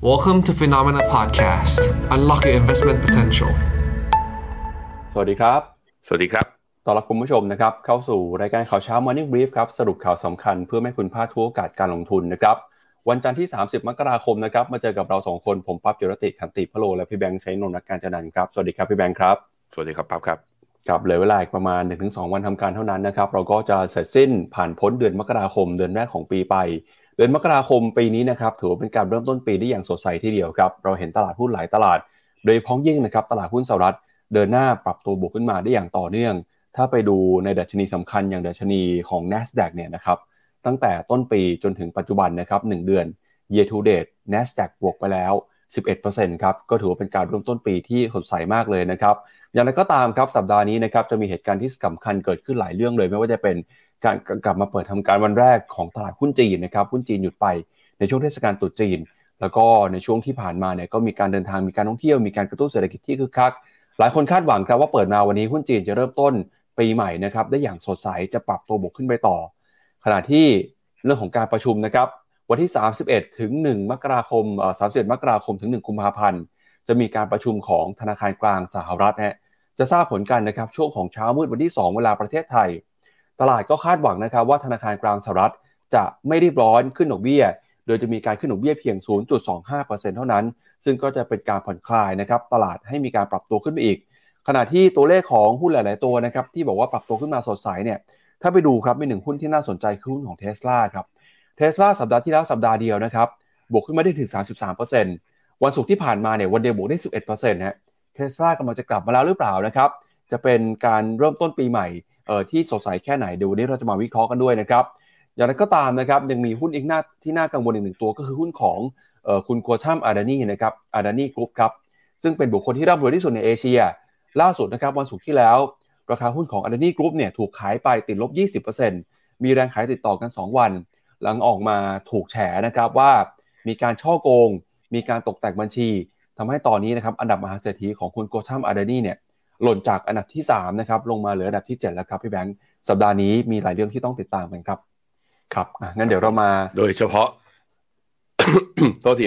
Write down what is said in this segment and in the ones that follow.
Welcome to Phenomena Podcast. Unlock your investment potential. สวัสดีครับ สวัสดีครับ ต้อนรับคุณผู้ชมนะครับ เข้าสู่รายการข่าวเช้า Morning Brief ครับ สรุปข่าวสำคัญเพื่อไม่ให้คุณพลาดทุกโอกาสการลงทุนนะครับ วันจันทร์ที่ 30 มกราคมนะครับ มาเจอกับเราสองคน ผมปั๊บเจรติขันติพะโล และพี่แบงค์ชัยนนท์นักการจันนันท์ครับ สวัสดีครับพี่แบงค์ครับ สวัสดีครับปั๊บครับครับเหลือเวลาอีกประมาณ 1-2 วันทำการเท่านั้นนะครับ เราก็จะเสร็จสิ้นผ่านพ้นเดือนมกราคมเดือนแรกของปีไป เดือนมกราคมปีนี้นะครับถือว่าเป็นการเริ่มต้นปีได้อย่างสดใสทีเดียวครับเราเห็นตลาดหุ้นหลายตลาด โดยพ้องยิ่งนะครับตลาดหุ้นสหรัฐเดินหน้าปรับตัวบวกขึ้นมาได้อย่างต่อเนื่อง ถ้าไปดูในดัชนีสำคัญอย่างดัชนีของ NASDAQ เนี่ยนะครับตั้งแต่ต้นปีจนถึงปัจจุบันนะครับ1เดือน year to date NASDAQ บวกไปแล้ว 11%ครับก็ถือว่าเป็นการเริ่มต้นปีที่สดใสมากเลยนะครับอย่างไรก็ตามครับสัปดาห์นี้นะครับจะมีเหตุการณ์ที่สำคัญเกิดขึ้นหลายเรื่องเลย ไม่ว่าจะเป็น การกลับมาเปิดทำการวันแรกของตลาดหุ้นจีนนะครับหุ้นจีนหยุดไปในช่วงเทศกาลตรุษจีน แล้วก็ในช่วงที่ผ่านมาเนี่ยก็มีการเดินทางมีการท่องเที่ยวมีการกระตุ้นเศรษฐกิจที่คึกคักหลายคนคาดหวังครับว่าเปิดมาวันนี้หุ้นจีนจะเริ่มต้นปีใหม่นะครับได้อย่างสดใสจะปรับตัวบวกขึ้นไปต่อ ขณะที่เรื่องของการประชุมนะครับวันที่ 31 ถึง 1 มกราคมเอ่อ31มกราคมถึง 1 กุมภาพันธ์ จะมีการประชุมของธนาคารกลางสหรัฐนะฮะจะทราบผลกันนะครับช่วงของเช้ามืดวันที่ 2 เวลาประเทศไทย ตลาดก็คาดหวังนะครับว่าธนาคารกลางสหรัฐจะไม่รีบร้อนขึ้นดอกเบี้ย โดยจะมีการขึ้นดอกเบี้ยเพียง 0.25%เท่านั้น ซึ่งก็จะเป็นการผ่อนคลายนะครับตลาดให้มีการปรับตัวขึ้นไปอีก ขณะที่ตัวเลขของหุ้นหลาย ๆ ตัวนะครับที่บอกว่าปรับตัวขึ้นมาสดใสเนี่ยถ้าไปดูครับมีหนึ่งหุ้นที่น่าสนใจคือหุ้นของเท s l a ครับเท s l a สัปดาห์ที่แล้วสัปดาห์เดียวนะครับบวกขึ้นมาได้ถึง 33%วันศุกร์ที่ผ่านมาเนี่ยวันเดียวบวกได้ 11%นะเท s l a กำลังจะกลับมาแล้วหรือเปล่านะครับจะเป็นการเริ่มต้นปีใหม่ ที่สดใสแค่ไหนเดี๋ยววันนี้เราจะมาวิเคราะห์กันด้วยนะครับอย่างไรก็ตามนะครับยังมีหุ้นอีกหน้าที่น่ากังวลอีกหนึ่งตัวก็คือหุ้นของเออคุณกัวตัมอาดานีนะครับอาดานีกรุ๊ปครับซึ่งเป็นบุคคลที่ร่ำรวยที่สุดในเอเชีย ล่าสุดนะครับวันศุกร์ที่แล้ว ราคาหุ้นของอาดานีกรุ๊ปเนี่ยถูกขายไปติดลบ 20%มีแรงขายติดต่อกัน 2 วัน หลังออกมาถูกแฉนะครับว่ามีการช่อโกง มีการตกแต่งบัญชีทำให้ตอนนี้นะครับอันดับมหาเศรษฐีของคุณโกชัมอาดานีเนี่ย หล่นจากอันดับที่3นะครับลงมาเหลืออันดับที่ 7 แล้วครับพี่แบงค์สัปดาห์นี้มีหลายเรื่องที่ต้องติดตามกันครับครับงั้นเดี๋ยวเรามา โดยเฉพาะโทษที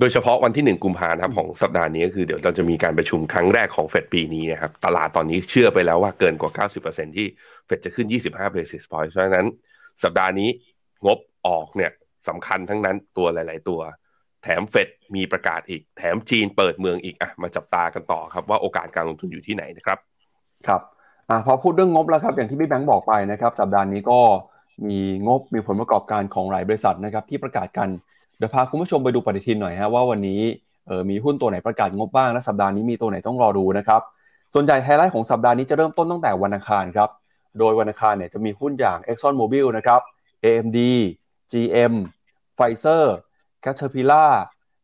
โดยเฉพาะวันที่หนึ่งกุมภานะครับของสัปดาห์นี้ก็คือเดี๋ยวเราจะมีการประชุมครั้งแรกของเฟดปีนี้นะครับตลาดตอนนี้เชื่อไปแล้วว่าเกินกว่า 90%ที่เฟดจะขึ้น 25 basis point เพราะฉะนั้น สัปดาห์นี้งบออกเนี่ยสำคัญทั้งนั้นตัวหลาย ๆ ตัว แถมเฟดมีประกาศอีก แถมจีนเปิดเมืองอีกอะมาจับตากันต่อครับว่าโอกาสการลงทุนอยู่ที่ไหนนะครับครับอ่าพอพูดเรื่องงบแล้วครับอย่างที่พี่แบงค์บอกไปนะครับสัปดาห์นี้ก็มีงบมีผลประกอบการของหลายบริษัทนะครับที่ประกาศกันเดี๋ยวพาคุณผู้ชมไปดูปฏิทินหน่อยฮะว่าวันนี้เออมีหุ้นตัวไหนประกาศงบบ้างและสัปดาห์นี้มีตัวไหนต้องรอดูนะครับส่วนใหญ่ไฮไลท์ของสัปดาห์นี้จะเริ่มต้นตั้งแต่วันอังคารครับโดยวันอังคารเนี่ยจะมีหุ้นอย่าง Exxon Mobil นะครับ AMD GM Pfizer Caterpillar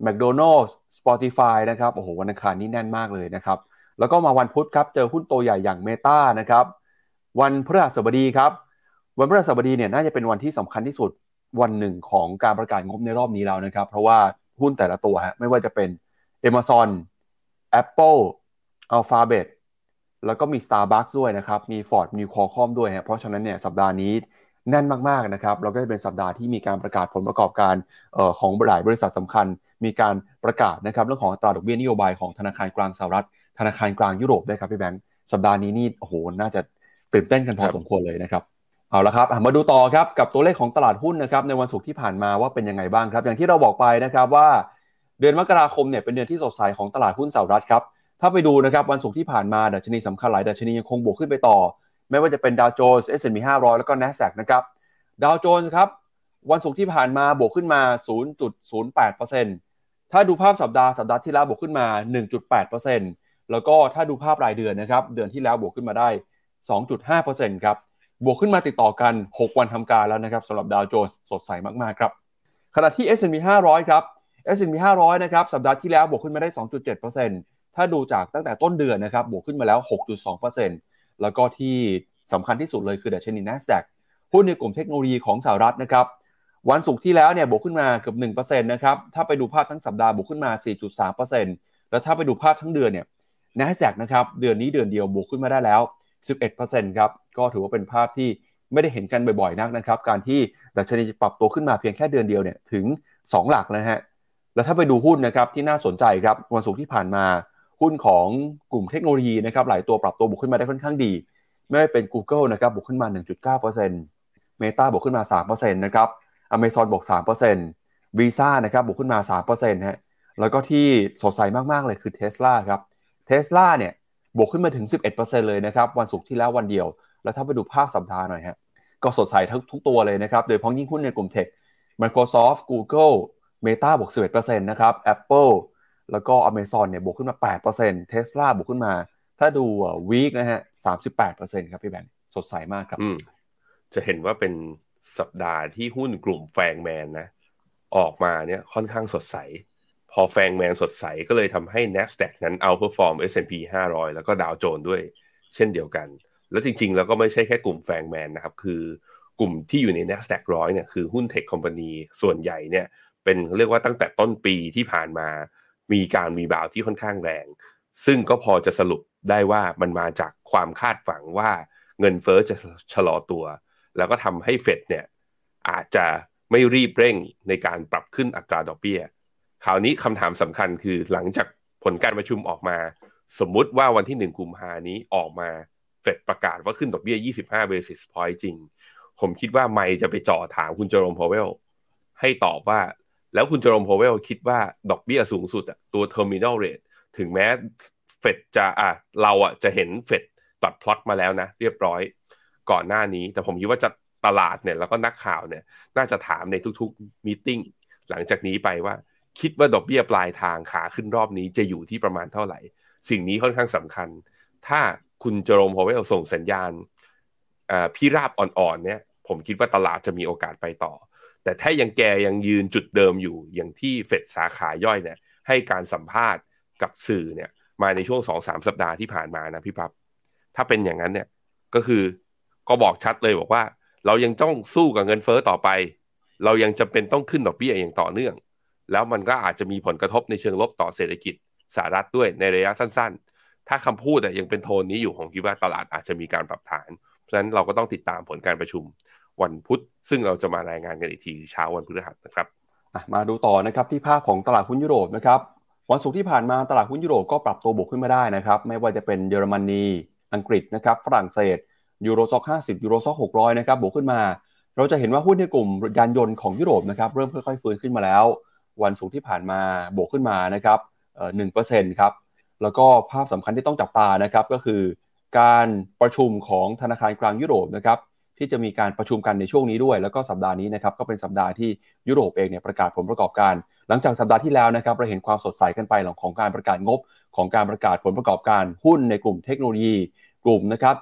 McDonald's Spotify นะครับโอ้โหวันอังคารนี้แน่นมากเลยนะครับ แล้วก็มาวันพุธครับ เจอหุ้นตัวใหญ่อย่าง Meta นะครับ วันพฤหัสบดีครับ วันพฤหัสบดีเนี่ยน่าจะเป็นวันที่สำคัญที่สุดวันหนึ่งของการประกาศงบในรอบนี้แล้วนะครับ เพราะว่าหุ้นแต่ละตัวฮะไม่ว่าจะเป็น Amazon Apple Alphabet แล้วก็มี Starbucks ด้วยนะครับ มี Ford มี Qualcomm ด้วยฮะเพราะฉะนั้นเนี่ยสัปดาห์นี้ แน่นมากๆนะครับแล้วก็จะเป็นสัปดาห์ที่มีการประกาศผลประกอบการเอ่อของหลายบริษัทสำคัญ มีการประกาศนะครับเรื่องของอัตราดอกเบี้ยนโยบายของธนาคารกลางสหรัฐ ธนาคารกลางยุโรปด้วยครับพี่แบงค์สัปดาห์นี้นี่โอ้โหน่าจะตื่นเต้นกันพอครับสมควรเลยนะครับเอาละครับอะมาดูต่อครับกับตัวเลขของตลาดหุ้นนะครับในวันศุกร์ที่ผ่านมาว่าเป็นยังไงบ้างครับ อย่างที่เราบอกไปนะครับว่า เดือนมกราคมเนี่ยเป็นเดือนที่สดใสของตลาดหุ้นสหรัฐครับถ้าไปดูนะครับวันศุกร์ที่ผ่านมาดัชนีสำคัญหลายดัชนียังคงบวกขึ้นไปต่อ ไม่ว่าจะเป็นดาวโจนส์ S&P 500 แล้วก็ NASDAQ นะครับดาวโจนส์ครับวันศุกร์ที่ผ่านมาบวกขึ้นมา 0.08%ถ้าดูภาพสัปดาห์สัปดาห์ที่แล้วบวกขึ้นมา 1.8%แล้วก็ถ้าดูภาพรายเดือนนะครับเดือนที่แล้วบวกขึ้นมาได้ 2.5%ครับบวกขึ้นมาติดต่อกัน 6 วันทำการแล้วนะครับสำหรับดาวโจนส์สดใสมากๆครับขณะที่ S&P 500 ครับ S&P 500 นะครับสัปดาห์ที่แล้วบวกขึ้นมาได้ 2.7%ถ้าดูจากตั้งแต่ต้นเดือนนะครับบวกขึ้นมาแล้ว 6.2% แล้วก็ที่สำคัญที่สุดเลยคือดัชนี NASDAQ หุ้นในกลุ่มเทคโนโลยีของสหรัฐนะครับวันศุกร์ที่แล้วเนี่ยบวกขึ้นมาเกือบ1%นะครับถ้าไปดูภาพทั้งสัปดาห์บวกขึ้นมา 4.3%แล้วถ้าไปดูภาพทั้งเดือนเนี่ย NASDAQ นะครับเดือนนี้เดือนเดียวบวกขึ้นมาได้แล้ว 11%ครับก็ถือว่าเป็นภาพที่ไม่ได้เห็นกันบ่อยๆนักนะครับ การที่ดัชนีปรับตัวขึ้นมาเพียงแค่เดือนเดียวเนี่ยถึง 2 หลักนะฮะแล้วถ้าไปดูหุ้นนะครับที่น่าสนใจครับวันศุกร์ที่ผ่านมา หุ้นของกลุ่มเทคโนโลยีนะครับหลายตัวปรับตัวบวกขึ้นมาได้ค่อนข้างดี ไม่ว่าเป็น Google นะครับบวกขึ้นมา 1.9% Meta บวกขึ้นมา 3%นะครับ Amazon บวก 3% Visa นะครับบวกขึ้นมา 3%ฮะแล้วก็ที่สดใสมากๆเลยคือ Tesla ครับ Tesla เนี่ยบวกขึ้นมาถึง 11%เลยนะครับวันศุกร์ที่แล้ววันเดียว แล้วถ้าไปดูภาคสัปดาห์หน่อยฮะก็สดใสทั้งทุกตัวเลยนะครับ โดยพ้องยิ่งหุ้นในกลุ่มเทค Microsoft Google Meta บวก11%นะครับ Apple แล้วก็ Amazon เนี่ยบวกขึ้นมา8% Tesla บวกขึ้นมา ถ้าดูวีคนะฮะ38%ครับพี่แบงค์สดใสมากครับจะเห็นว่าเป็นสัปดาห์ที่หุ้นกลุ่มแฟงแมนนะ ออกมาเนี่ยค่อนข้างสดใส พอแฟงแมนสดใสก็เลยทำให้ NASDAQ นั้นเอา perform S&P 500 แล้วก็ดาวโจนด้วย เช่นเดียวกัน แล้วจริงๆ แล้วก็ไม่ใช่แค่กลุ่มแฟงแมนนะครับ คือกลุ่มที่อยู่ใน NASDAQ ร้อยเนี่ยคือหุ้นเทคคอมพานีส่วนใหญ่เนี่ยเป็นเรียกว่าตั้งแต่ต้นปีที่ผ่านมา มีการมีบาวที่ค่อนข้างแรง ซึ่งก็พอจะสรุปได้ว่ามันมาจากความคาดหวังว่าเงินเฟอ้อจะชะลอตัว แล้วก็ทำให้เฟดเนี่ยอาจจะไม่รีบเร่งในการปรับขึ้นอัตราดอกเบี้ยคราวนี้คำถามสำคัญคือหลังจากผลการประชุมออกมา สมมุติว่าวันที่หนึ่งกุมภานี้ออกมาเฟดประกาศว่าขึ้นดอกเบี้ย 25 basis point จริง ผมคิดว่าไมค์จะไปจ่อถามคุณเจอโรมพาวเวลให้ตอบว่า แล้วคุณเจอโรมพาวเวลคิดว่าดอกเบี้ยสูงสุดอะตัว terminal rate ถึงแม้เฟดจะอะเราอะจะเห็นเฟด dot plot มาแล้วนะ เรียบร้อยก่อนหน้านี้ แต่ผมคิดว่าจะตลาดเนี่ยแล้วก็นักข่าวเนี่ยน่าจะถามในทุกๆมีติ้งหลังจากนี้ไปว่าคิดว่าดอกเบี้ยปลายทางขาขึ้นรอบนี้จะอยู่ที่ประมาณเท่าไหร่ สิ่งนี้ค่อนข้างสำคัญ ถ้าคุณเจอร์มพาวเวลส่งสัญญาณพี่ราบอ่อนๆเนี่ยผมคิดว่าตลาดจะมีโอกาสไปต่อ แต่ถ้ายังแกยังยืนจุดเดิมอยู่อย่างที่เฟดสาขาย่อยเนี่ย ให้การสัมภาษณ์กับสื่อเนี่ย มาในช่วงสองสามสัปดาห์ที่ผ่านมานะพี่ปับ๊บถ้าเป็นอย่างนั้นเนี่ยก็คือก็บอกชัดเลยบอกว่า เรายังต้องสู้กับเงินเฟอ้อต่อไป เรายังจำเป็นต้องขึ้นดอกเบี้ยอย่างต่อเนื่อง แล้วมันก็อาจจะมีผลกระทบในเชิงลบต่อเศรษฐกิจสหรัฐด้วยในระยะสั้น ๆ ถ้าคำพูดยังเป็นโทนนี้อยู่ผมคิดว่าตลาดอาจจะมีการปรับฐาน เพราะฉะนั้นเราก็ต้องติดตามผลการประชุม วันพุธ ซึ่งเราจะมารายงานกันอีกทีเช้าวันพฤหัสนะครับมาดูต่อนะครับที่ภาพของตลาดหุ้นยุโรปนะครับวันศุกร์ที่ผ่านมาตลาดหุ้นยุโรปก็ปรับตัวบวกขึ้นมาได้นะครับไม่ว่าจะเป็นเยอรมนีอังกฤษนะครับฝรั่งเศสยูโรซ็อกห้าสิบยูโรซ็อกหกร้อยนะครับบวกขึ้นมา เราจะเห็นว่าหุ้นในกลุ่มยานยนต์ของยุโรปนะครับเริ่มค่อยๆฟื้นขึ้นมาแล้ว วันศุกร์ที่ผ่านมาบวกขึ้นมานะครับหนึ่งเปอร์เซ็นต์ครับแล้วก็ภาพสำคัญที่ต้องจับตานะครับก็คือ การประชุมของธนาคารกลางยุโรปนะครับ ที่จะมีการประชุมกันในช่วงนี้ด้วย แล้วก็สัปดาห์นี้นะครับก็เป็นสัปดาห์ที่ยุโรปเองเนี่ยประกาศผลประกอบการ หลังจากสัปดาห์ที่แล้วนะครับเราเห็นความสดใสกันไปหลังของการประกาศงบ ของการประกาศผลประกอบการหุ้นในกลุ่มเทคโนโลยี กลุ่มนะครับ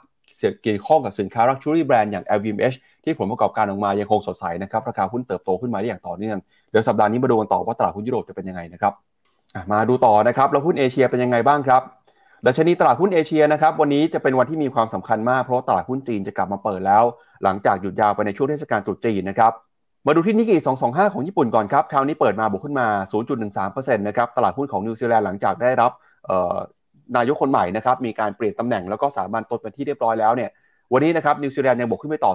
เกี่ยวข้องกับสินค้า luxury brand อย่าง LVMH ที่ผลประกอบการออกมายังคงสดใสนะครับราคาหุ้นเติบโตขึ้นมาได้อย่างต่อเนื่องเดี๋ยวสัปดาห์นี้มาดูกันต่อว่าตลาดหุ้นยุโรปจะเป็นยังไงนะครับมาดูต่อนะครับแล้วหุ้นเอเชียเป็นยังไงบ้างครับ ดัชนีตลาดหุ้นเอเชียนะครับวันนี้จะเป็นวันที่มีความสำคัญมากเพราะตลาดหุ้นจีนจะกลับมาเปิดแล้ว หลังจากหยุดยาวไปในช่วงเทศกาลตรุษจีนนะครับมาดูที่นิกเกิ225 ของญี่ปุ่นก่อนครับคราวนี้เปิดมาบวกขึ้นมา 0.13%นะครับตลาดหุ้นของนิวซีแลนด์หลังจากได้รับนายกคนใหม่นะครับมีการเปลี่ยนตำแหน่งแล้วก็สามัญตนเป็นที่เรียบร้อยแล้วเนี่ยวันนี้นะครับนิวซีแลนด์ยังบวกขึ้นไปต่อ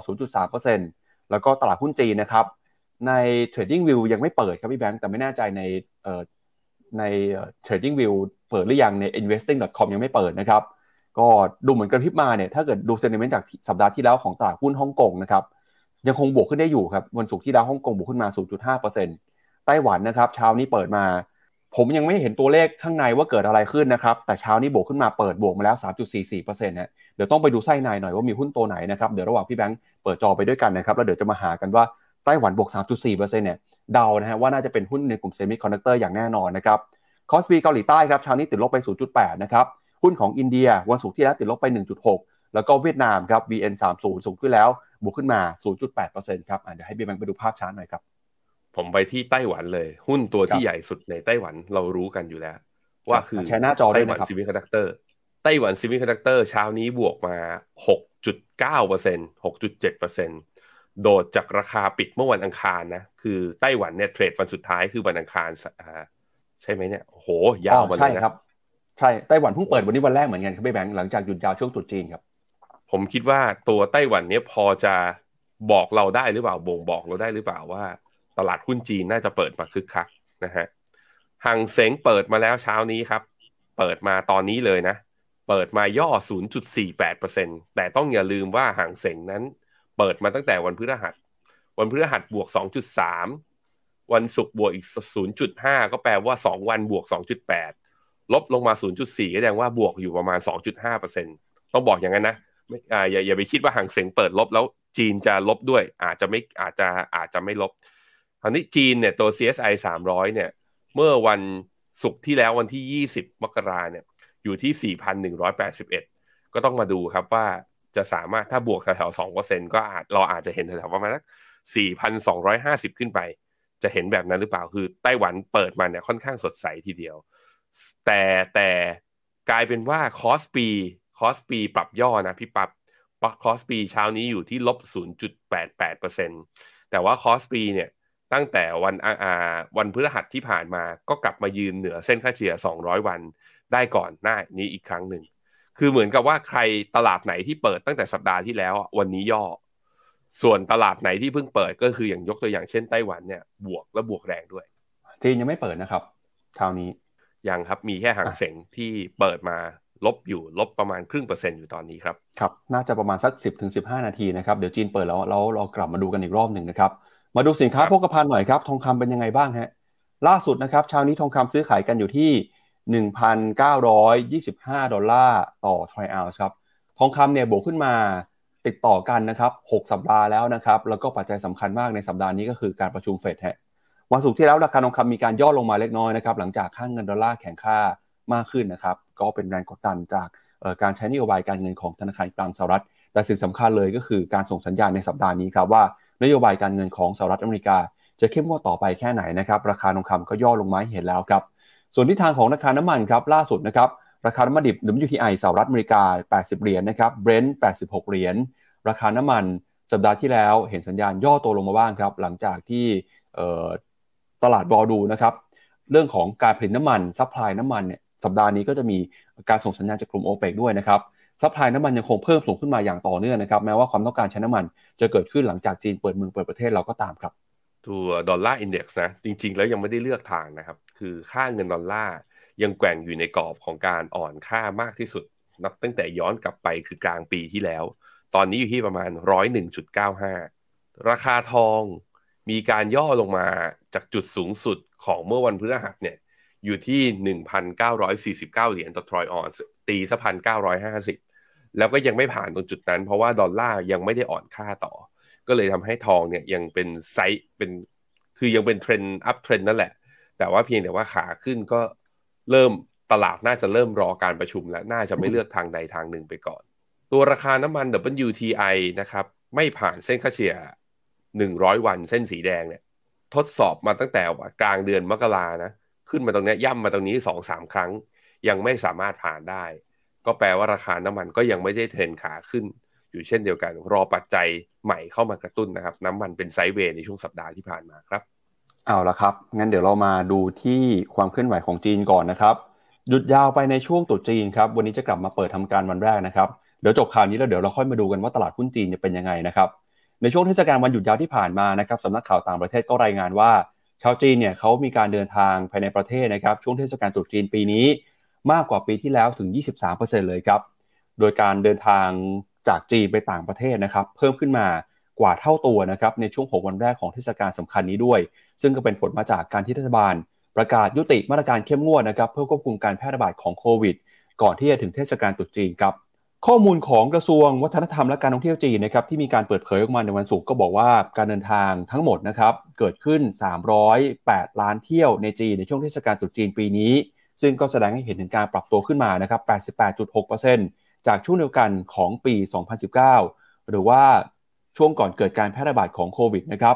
0.3%แล้วก็ตลาดหุ้นจีนนะครับใน Trading View ยังไม่เปิดครับพี่แบงค์แต่ไม่แน่ใจในใน Trading View เปิดหรือยังใน investing.com ยังไม่เปิดนะครับ ก็ดูเหมือนกันพิบมาเนี่ยถ้าเกิดดูเซนิเมนต์จากสัปดาห์ที่แล้วของตลาดหุ้นฮ่องกงนะครับยังคงบวกขึ้นได้อยู่ครับวันศุกร์ที่แล้วฮ่องกงบวกขึ้นมา 0.5%ไต้หวันนะครับเช้านี้เปิดมา ผมยังไม่เห็นตัวเลขข้างในว่าเกิดอะไรขึ้นนะครับแต่เช้านี้บวกขึ้นมาเปิดบวกมาแล้ว 3.44%นะเดี๋ยวต้องไปดูไส้ในหน่อยว่ามีหุ้นตัวไหนนะครับเดี๋ยวระหว่างพี่แบงค์เปิดจอไปด้วยกันนะครับแล้วเดี๋ยวจะมาหากันว่าไต้หวันบวก 3.4%เนี่ยเดานะฮะว่าน่าจะเป็นหุ้นในกลุ่มเซมิคอนดักเตอร์อย่างแน่นอนนะครับ คอสปีเกาหลีใต้ครับเช้านี้ติดลบไป 0.8 นะครับ หุ้นของอินเดียวันศุกร์ที่แล้วติดลบไป 1.6 แล้วก็เวียดนามครับ VN30 สูงขึ้นแล้วบวกขึ้นมา 0.8%ครับเดี๋ยวให้เบียร์แบงไปดูภาพช้าหน่อยครับ ผมไปที่ไต้หวันเลย หุ้นตัวที่ใหญ่สุดในไต้หวันเรารู้กันอยู่แล้ว ว่าคือใช้หน้าจอไต้หวันเซมิคอนดักเตอร์ไต้หวันเซมิคอนดักเตอร์เช้านี้บวกมา 6.9% 6.7%โดดจากราคาปิดเมื่อวันอังคารนะคือไต้หวันเนี่ยเทรดวันสุดท้ายคือวันอังคาร ใช่ไหมเนี่ยโหยาวมาเลยนะใช่ครับ ใช่ไต้หวันเพิ่งเปิดวันนี้วันแรกเหมือนกันครับพี่แบงค์หลังจากหยุดยาวช่วงตรุษจีนครับ ผมคิดว่าตัวไต้หวันเนี้ยพอจะบอกเราได้หรือเปล่าบ่งบอกเราได้หรือเปล่าว่า ตลาดหุ้นจีนน่าจะเปิดมาคึกคักนะฮะหังเสงเปิดมาแล้วเช้านี้ครับ เปิดมาตอนนี้เลยนะ เปิดมาย่อ 0.48%แต่ต้องอย่าลืมว่าหังเสงนั้น เปิดมาตั้งแต่วันพฤหัส วันพฤหัสบวก 2.3 วันศุกร์บวกอีก 0.5 ก็แปลว่า 2 วันบวก 2.8 ลบลงมา 0.4 ก็แสดงว่าบวกอยู่ประมาณ 2.5%ต้องบอกอย่างนั้นนะอ่าอย่าอย่าไปคิดว่าหังเสงเปิดลบแล้วจีนจะลบด้วย อาจจะไม่อาจจะอาจจะไม่ลบคราวนี้จีนเนี่ยตัว CSI 300 เนี่ย เมื่อวันศุกร์ที่แล้ววันที่ 20 มกราเนี่ยอยู่ที่ 4,181 ก็ต้องมาดูครับว่าจะสามารถถ้าบวกแถวๆ2%ก็อาจเราอาจจะเห็นแถวๆประมาณสัก4,250 ขึ้นไป จะเห็นแบบนั้นหรือเปล่าคือไต้หวันเปิดมาเนี่ยค่อนข้างสดใสทีเดียว แต่แต่กลายเป็นว่าคอสปีคอสปีปรับย่อนะพี่ปับ๊บคอสปีเช้านี้อยู่ที่ลบ 0.88%แต่ว่าคอสปีเนี่ยตั้งแต่วันอ่าวันพฤหัสที่ผ่านมาก็กลับมายืนเหนือเส้นค่าเฉลี่ย 200 วันได้ก่อนหน้านี้อีกครั้งหนึ่ง คือเหมือนกับว่าใครตลาดไหนที่เปิดตั้งแต่สัปดาห์ที่แล้ววันนี้ย่อ ส่วนตลาดไหนที่เพิ่งเปิดก็คืออย่างยกตัวอย่างเช่นไต้หวันเนี่ยบวกและบวกแรงด้วยจีนยังไม่เปิดนะครับเช้านี้ยังครับมีแค่หางเสงที่เปิดมาลบอยู่ลบประมาณครึ่งเปอร์เซ็นต์อยู่ตอนนี้ครับครับ น่าจะประมาณสัก 10-15ถึงนาทีนะครับเดี๋ยวจีนเปิดแล้วเราเรากลับมาดูกันอีกรอบหนึ่งนะครับ มาดูสินค้าโภคภัณฑ์หน่อยครับ ทองคำเป็นยังไงบ้างฮะล่าสุดนะครับเช้านี้ทองคำซื้อขายกันอยู่ที่ 1,925 ดอลลาร์ต่อทรอยออนซ์ครับทองคำเนี่ยบวกขึ้นมา ติดต่อกันนะครับ 6 สัปดาห์แล้วนะครับ แล้วก็ปัจจัยสำคัญมากในสัปดาห์นี้ก็คือการประชุมเฟดฮะวันศุกร์ที่แล้วราคาทองคำมีการย่อลงมาเล็กน้อยนะครับ หลังจากค่างเงินดอลลาร์แข็งค่ามากขึ้นนะครับ ก็เป็นแรงกดดันจากการใช้นโยบายการเงินของธนาคารกลางสหรัฐ แต่สิ่งสำคัญเลยก็คือการส่งสัญญาณในสัปดาห์นี้ครับว่านโยบายการเงินของสหรัฐอเมริกา จะเข้มงวดต่อไปแค่ไหนนะครับ ราคาทองคำก็ย่อลงมาเห็นแล้วครับ ส่วนทิศทางของราคาน้ำมันครับล่าสุดนะครับ ราคาน้ำมันดิบ WTI สหรัฐอเมริกา 80 เหรียญนะครับ Brent 86 เหรียญ ราคาน้ำมันสัปดาห์ที่แล้วเห็นสัญญาณย่อตัวลงมาบ้างครับ หลังจากที่ตลาดรอดูนะครับ เรื่องของการผลิตน้ำมันซัพพลายน้ำมันเนี่ยสัปดาห์นี้ก็จะมีการส่งสัญญาณจากกลุ่มโอเปกด้วยนะครับซัพพลายน้ำมันยังคงเพิ่มสูงขึ้นมาอย่างต่อเนื่องนะครับแม้ว่าความต้องการใช้น้ำมันจะเกิดขึ้นหลังจากจีนเปิดเมืองเปิดประเทศเราก็ตามครับ ตัวดอลลาร์ index นะ จริง ๆ แล้วยังไม่ได้เลือกทางนะครับ คือค่าเงินดอลลาร์ยังแกว่งอยู่ในกรอบของการอ่อนค่ามากที่สุด นับตั้งแต่ย้อนกลับไปคือกลางปีที่แล้ว ตอนนี้อยู่ที่ประมาณร้อยหนึ่งจุดเก้าห้าราคาทองมีการย่อลงมาจากจุดสูงสุดของเมื่อวันพฤหัสเนี่ยอยู่ที่ 1,949 เหรียญต่อทรอยออนซ์ ตีสักพันเก้าร้อยห้าสิบแล้วก็ยังไม่ผ่านตรงจุดนั้น เพราะว่าดอลลาร์ยังไม่ได้อ่อนค่าต่อ ก็เลยทำให้ทองเนี่ยยังเป็นไซส์เป็นคือยังเป็นเทรนด์ uptrend นั่นแหละ แต่ว่าเพียงแต่ว่าขาขึ้นก็เริ่มตลาดน่าจะเริ่มรอการประชุมแล้วน่าจะไม่เลือกทางใดทางหนึ่งไปก่อน ตัวราคาน้ำมัน WTI นะครับ ไม่ผ่านเส้นค่าเฉลี่ย 100 วันเส้นสีแดงเนี่ย ทดสอบมาตั้งแต่กลางเดือนมกรานะ ขึ้นมาตรงนี้ย่ำมาตรงนี้สองสามครั้ง ยังไม่สามารถผ่านได้ ก็แปลว่าราคาน้ำมันก็ยังไม่ได้เทรนขาขึ้น อยู่เช่นเดียวกัน รอปัจจัยใหม่เข้ามากระตุ้นนะครับ น้ำมันเป็นไซด์เวย์ในช่วงสัปดาห์ที่ผ่านมาครับ เอาละครับ งั้นเดี๋ยวเรามาดูที่ความเคลื่อนไหวของจีนก่อนนะครับ หยุดยาวไปในช่วงตรุษจีนครับ วันนี้จะกลับมาเปิดทำการวันแรกนะครับ เดี๋ยวจบข่าวนี้แล้วเดี๋ยวเราค่อยมาดูกันว่าตลาดหุ้นจีนจะเป็นยังไงนะครับ ในช่วงเทศกาลวันหยุดยาวที่ผ่านมานะครับสำนักข่าวต่างประเทศก็รายงานว่า ชาวจีนเนี่ยเขามีการเดินทางภายในประเทศนะครับ ช่วงเทศกาลตรุษจีนปีนี้ มากกว่าปีที่แล้วถึง 23%เลยครับ โดยการเดินทาง จากจีนไปต่างประเทศนะครับ เพิ่มขึ้นมากว่าเท่าตัวนะครับในช่วง 6 วันแรกของเทศกาลสำคัญนี้ด้วย ซึ่งก็เป็นผลมาจากการที่รัฐบาล ประกาศยุติมาตรการเข้มงวดนะครับเพื่อควบคุมการแพร่ระบาดของโควิด ก่อนที่จะถึงเทศกาลตรุษจีนครับข้อมูลของกระทรวงวัฒนธรรมและการท่องเที่ยวจีนนะครับที่มีการเปิดเผยออกมาในวันศุกร์ก็บอกว่าการเดินทางทั้งหมดนะครับเกิดขึ้น 308 ล้านเที่ยวในจีนในช่วงเทศกาลตรุษจีนปีนี้ ซึ่งก็แสดงให้เห็นถึงการปรับตัวขึ้นมานะครับ 88.6% จากช่วงเดียวกันของปี 2019 หรือว่าช่วงก่อนเกิดการแพร่ระบาดของโควิดนะครับ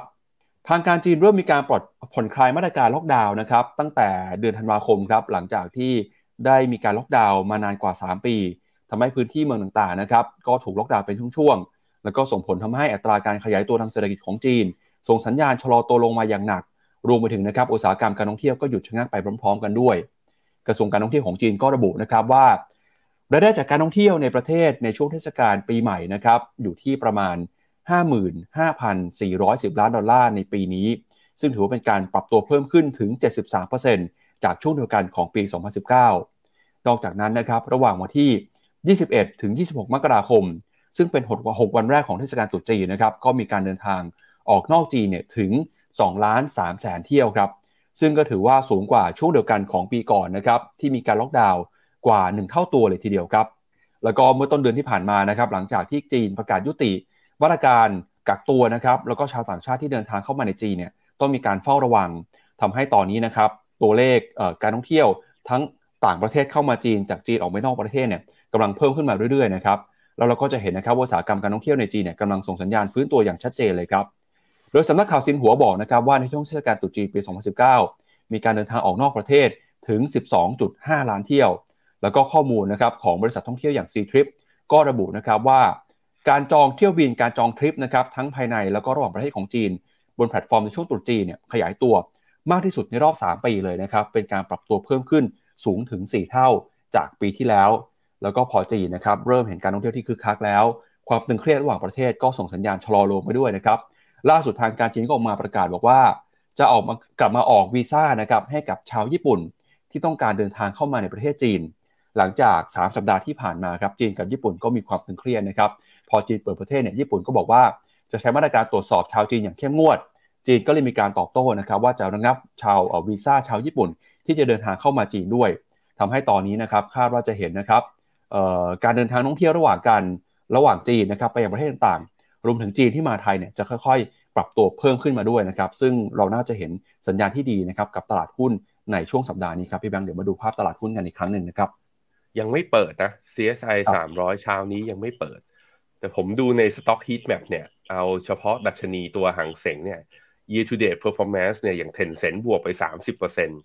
ทางการจีนเริ่มมีการปลดผ่อนคลายมาตรการล็อกดาวน์นะครับตั้งแต่เดือนธันวาคมครับหลังจากที่ได้มีการล็อกดาวน์มานานกว่า 3 ปีทำให้พื้นที่เมืองต่างๆนะครับก็ถูกล็อกดาวน์เป็นช่วงๆแล้วก็ส่งผลทำให้อัตราการขยายตัวทางเศรษฐกิจของจีน ส่งสัญญาณชะลอตัวลงมาอย่างหนัก รวมไปถึงนะครับอุตสาหกรรมการท่องเที่ยวก็หยุดชะงักไปพร้อม ๆ กันด้วย กระทรวงการท่องเที่ยวของจีนก็ระบุนะครับว่า รายได้จากการท่องเที่ยวในประเทศในช่วงเทศกาลปีใหม่นะครับอยู่ที่ประมาณ 55,410 ล้านดอลลาร์ในปีนี้ ซึ่งถือว่าเป็นการปรับตัวเพิ่มขึ้นถึง 73%จจากช่วงเดียวกันของปี 2019 นอกจากนั้นนะครับระหว่างวันที่ 21 ถึง 26 มกราคม ซึ่งเป็น6วันแรกของเทศกาลตรุษจีนนะครับก็มีการเดินทางออกนอกจีนเนี่ยถึง2ล้าน3แสนเที่ยวครับซึ่งก็ถือว่าสูงกว่าช่วงเดียวกันของปีก่อนนะครับที่มีการล็อกดาวน์ กว่า 1 เท่าตัวเลยทีเดียวครับ แล้วก็เมื่อต้นเดือนที่ผ่านมานะครับหลังจากที่จีนประกาศยุติมาตรการกักตัวนะครับแล้วก็ชาวต่างชาติที่เดินทางเข้ามาในจีนเนี่ยต้องมีการเฝ้าระวังทำให้ตอนนี้นะครับตัวเลขการท่องเที่ยวทั้งต่างประเทศเข้ามาจีนจากจีนออกไปนอกประเทศเนี่ยกำลังเพิ่มขึ้นมาเรื่อยๆนะครับแล้วเราก็จะเห็นนะครับว่าอุตสาหกรรมการท่องเที่ยวในจีนเนี่ยกำลังส่งสัญญาณฟื้นตัวอย่างชัดเจนเลยครับ โดยสำนักข่าวซินหัวบอกนะครับว่าในช่วงเทศกาลตรุษจีนปี 2019 มีการเดินทางออกนอกประเทศถึง 12.5 ล้านเที่ยว แล้วก็ข้อมูลนะครับของบริษัทท่องเที่ยวอย่าง C Trip ก็ระบุนะครับว่าการจองเที่ยวบินการจองทริปนะครับทั้งภายในแล้วก็ระหว่างประเทศของจีน บนแพลตฟอร์มในช่วงตรุษจีนเนี่ยขยายตัวมากที่สุดในรอบ 3 ปีเลยนะครับเป็นการปรับตัวเพิ่มขึ้นสูงถึง 4 เท่าจากปีที่แล้ว แล้วก็พอจีนนะครับเริ่มเห็นการท่องเที่ยวที่คึกคักแล้ว ความตึงเครียดระหว่างประเทศก็ส่งสัญญาณชะลอลงไปด้วยนะครับล่าสุดทางการจีนก็ออกมาประกาศบอกว่า จะออกมากลับมาออกวีซ่านะครับให้กับชาวญี่ปุ่นที่ต้องการเดินทางเข้ามาในประเทศจีน หลังจาก 3 สัปดาห์ที่ผ่านมาครับจีนกับญี่ปุ่นก็มีความตึงเครียดนะครับพอจีนเปิดประเทศเนี่ยญี่ปุ่นก็บอกว่าจะใช้มาตรการตรวจสอบชาวจีนอย่างเข้มงวด จีนก็เลยมีการตอบโต้นะครับว่าจะระงับชาววีซ่าชาวญี่ปุ่น ที่จะเดินทางเข้ามาจีนด้วยทำให้ตอนนี้นะครับคาดว่าจะเห็นนะครับการเดินทางท่องเที่ยวระหว่างกันระหว่างจีนนะครับไปยังประเทศต่างๆ รวมถึงจีนที่มาไทยเนี่ยจะค่อยๆ ปรับตัวเพิ่มขึ้นมาด้วยนะครับ ซึ่งเราน่าจะเห็นสัญญาณที่ดีนะครับกับตลาดหุ้นในช่วงสัปดาห์นี้ครับพี่แบงค์เดี๋ยวมาดูภาพตลาดหุ้นกันอีกครั้งหนึ่งนะครับ ยังไม่เปิดนะ CSI 300 เช้านี้ยังไม่เปิด แต่ผมดูใน Stock Heat Map เนี่ย เอาเฉพาะดัชนีตัวหางเสงเนี่ย year to date performance เนี่ยอย่าง Tencent บวกไป 30%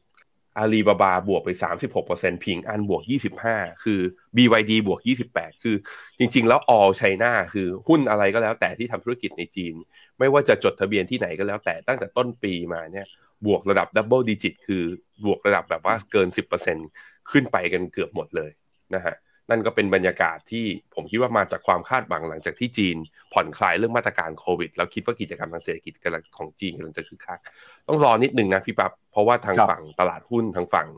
อาลีบาบาบวกไป 36%พิงอันบวก 25 คือ BYD บวก 28 คือจริง ๆ แล้ว all China คือหุ้นอะไรก็แล้วแต่ที่ทำธุรกิจในจีน ไม่ว่าจะจดทะเบียนที่ไหนก็แล้วแต่ตั้งแต่ต้นปีมาเนี่ยบวกระดับ double digit คือบวกระดับแบบว่าเกิน 10%ขึ้นไปกันเกือบหมดเลย นะฮะนั่นก็เป็นบรรยากาศที่ผมคิดว่ามาจากความคาดหวังหลังจากที่จีน ผ่อนคลายเรื่องมาตรการโควิด แล้วคิดว่ากิจกรรมทางเศรษฐกิจกำลังของจีนกำลังจะคึกคักต้องรอนิดนึงนะพี่ปับ๊บเพราะว่าทางฝั่งตลาดหุ้นทางฝั่ง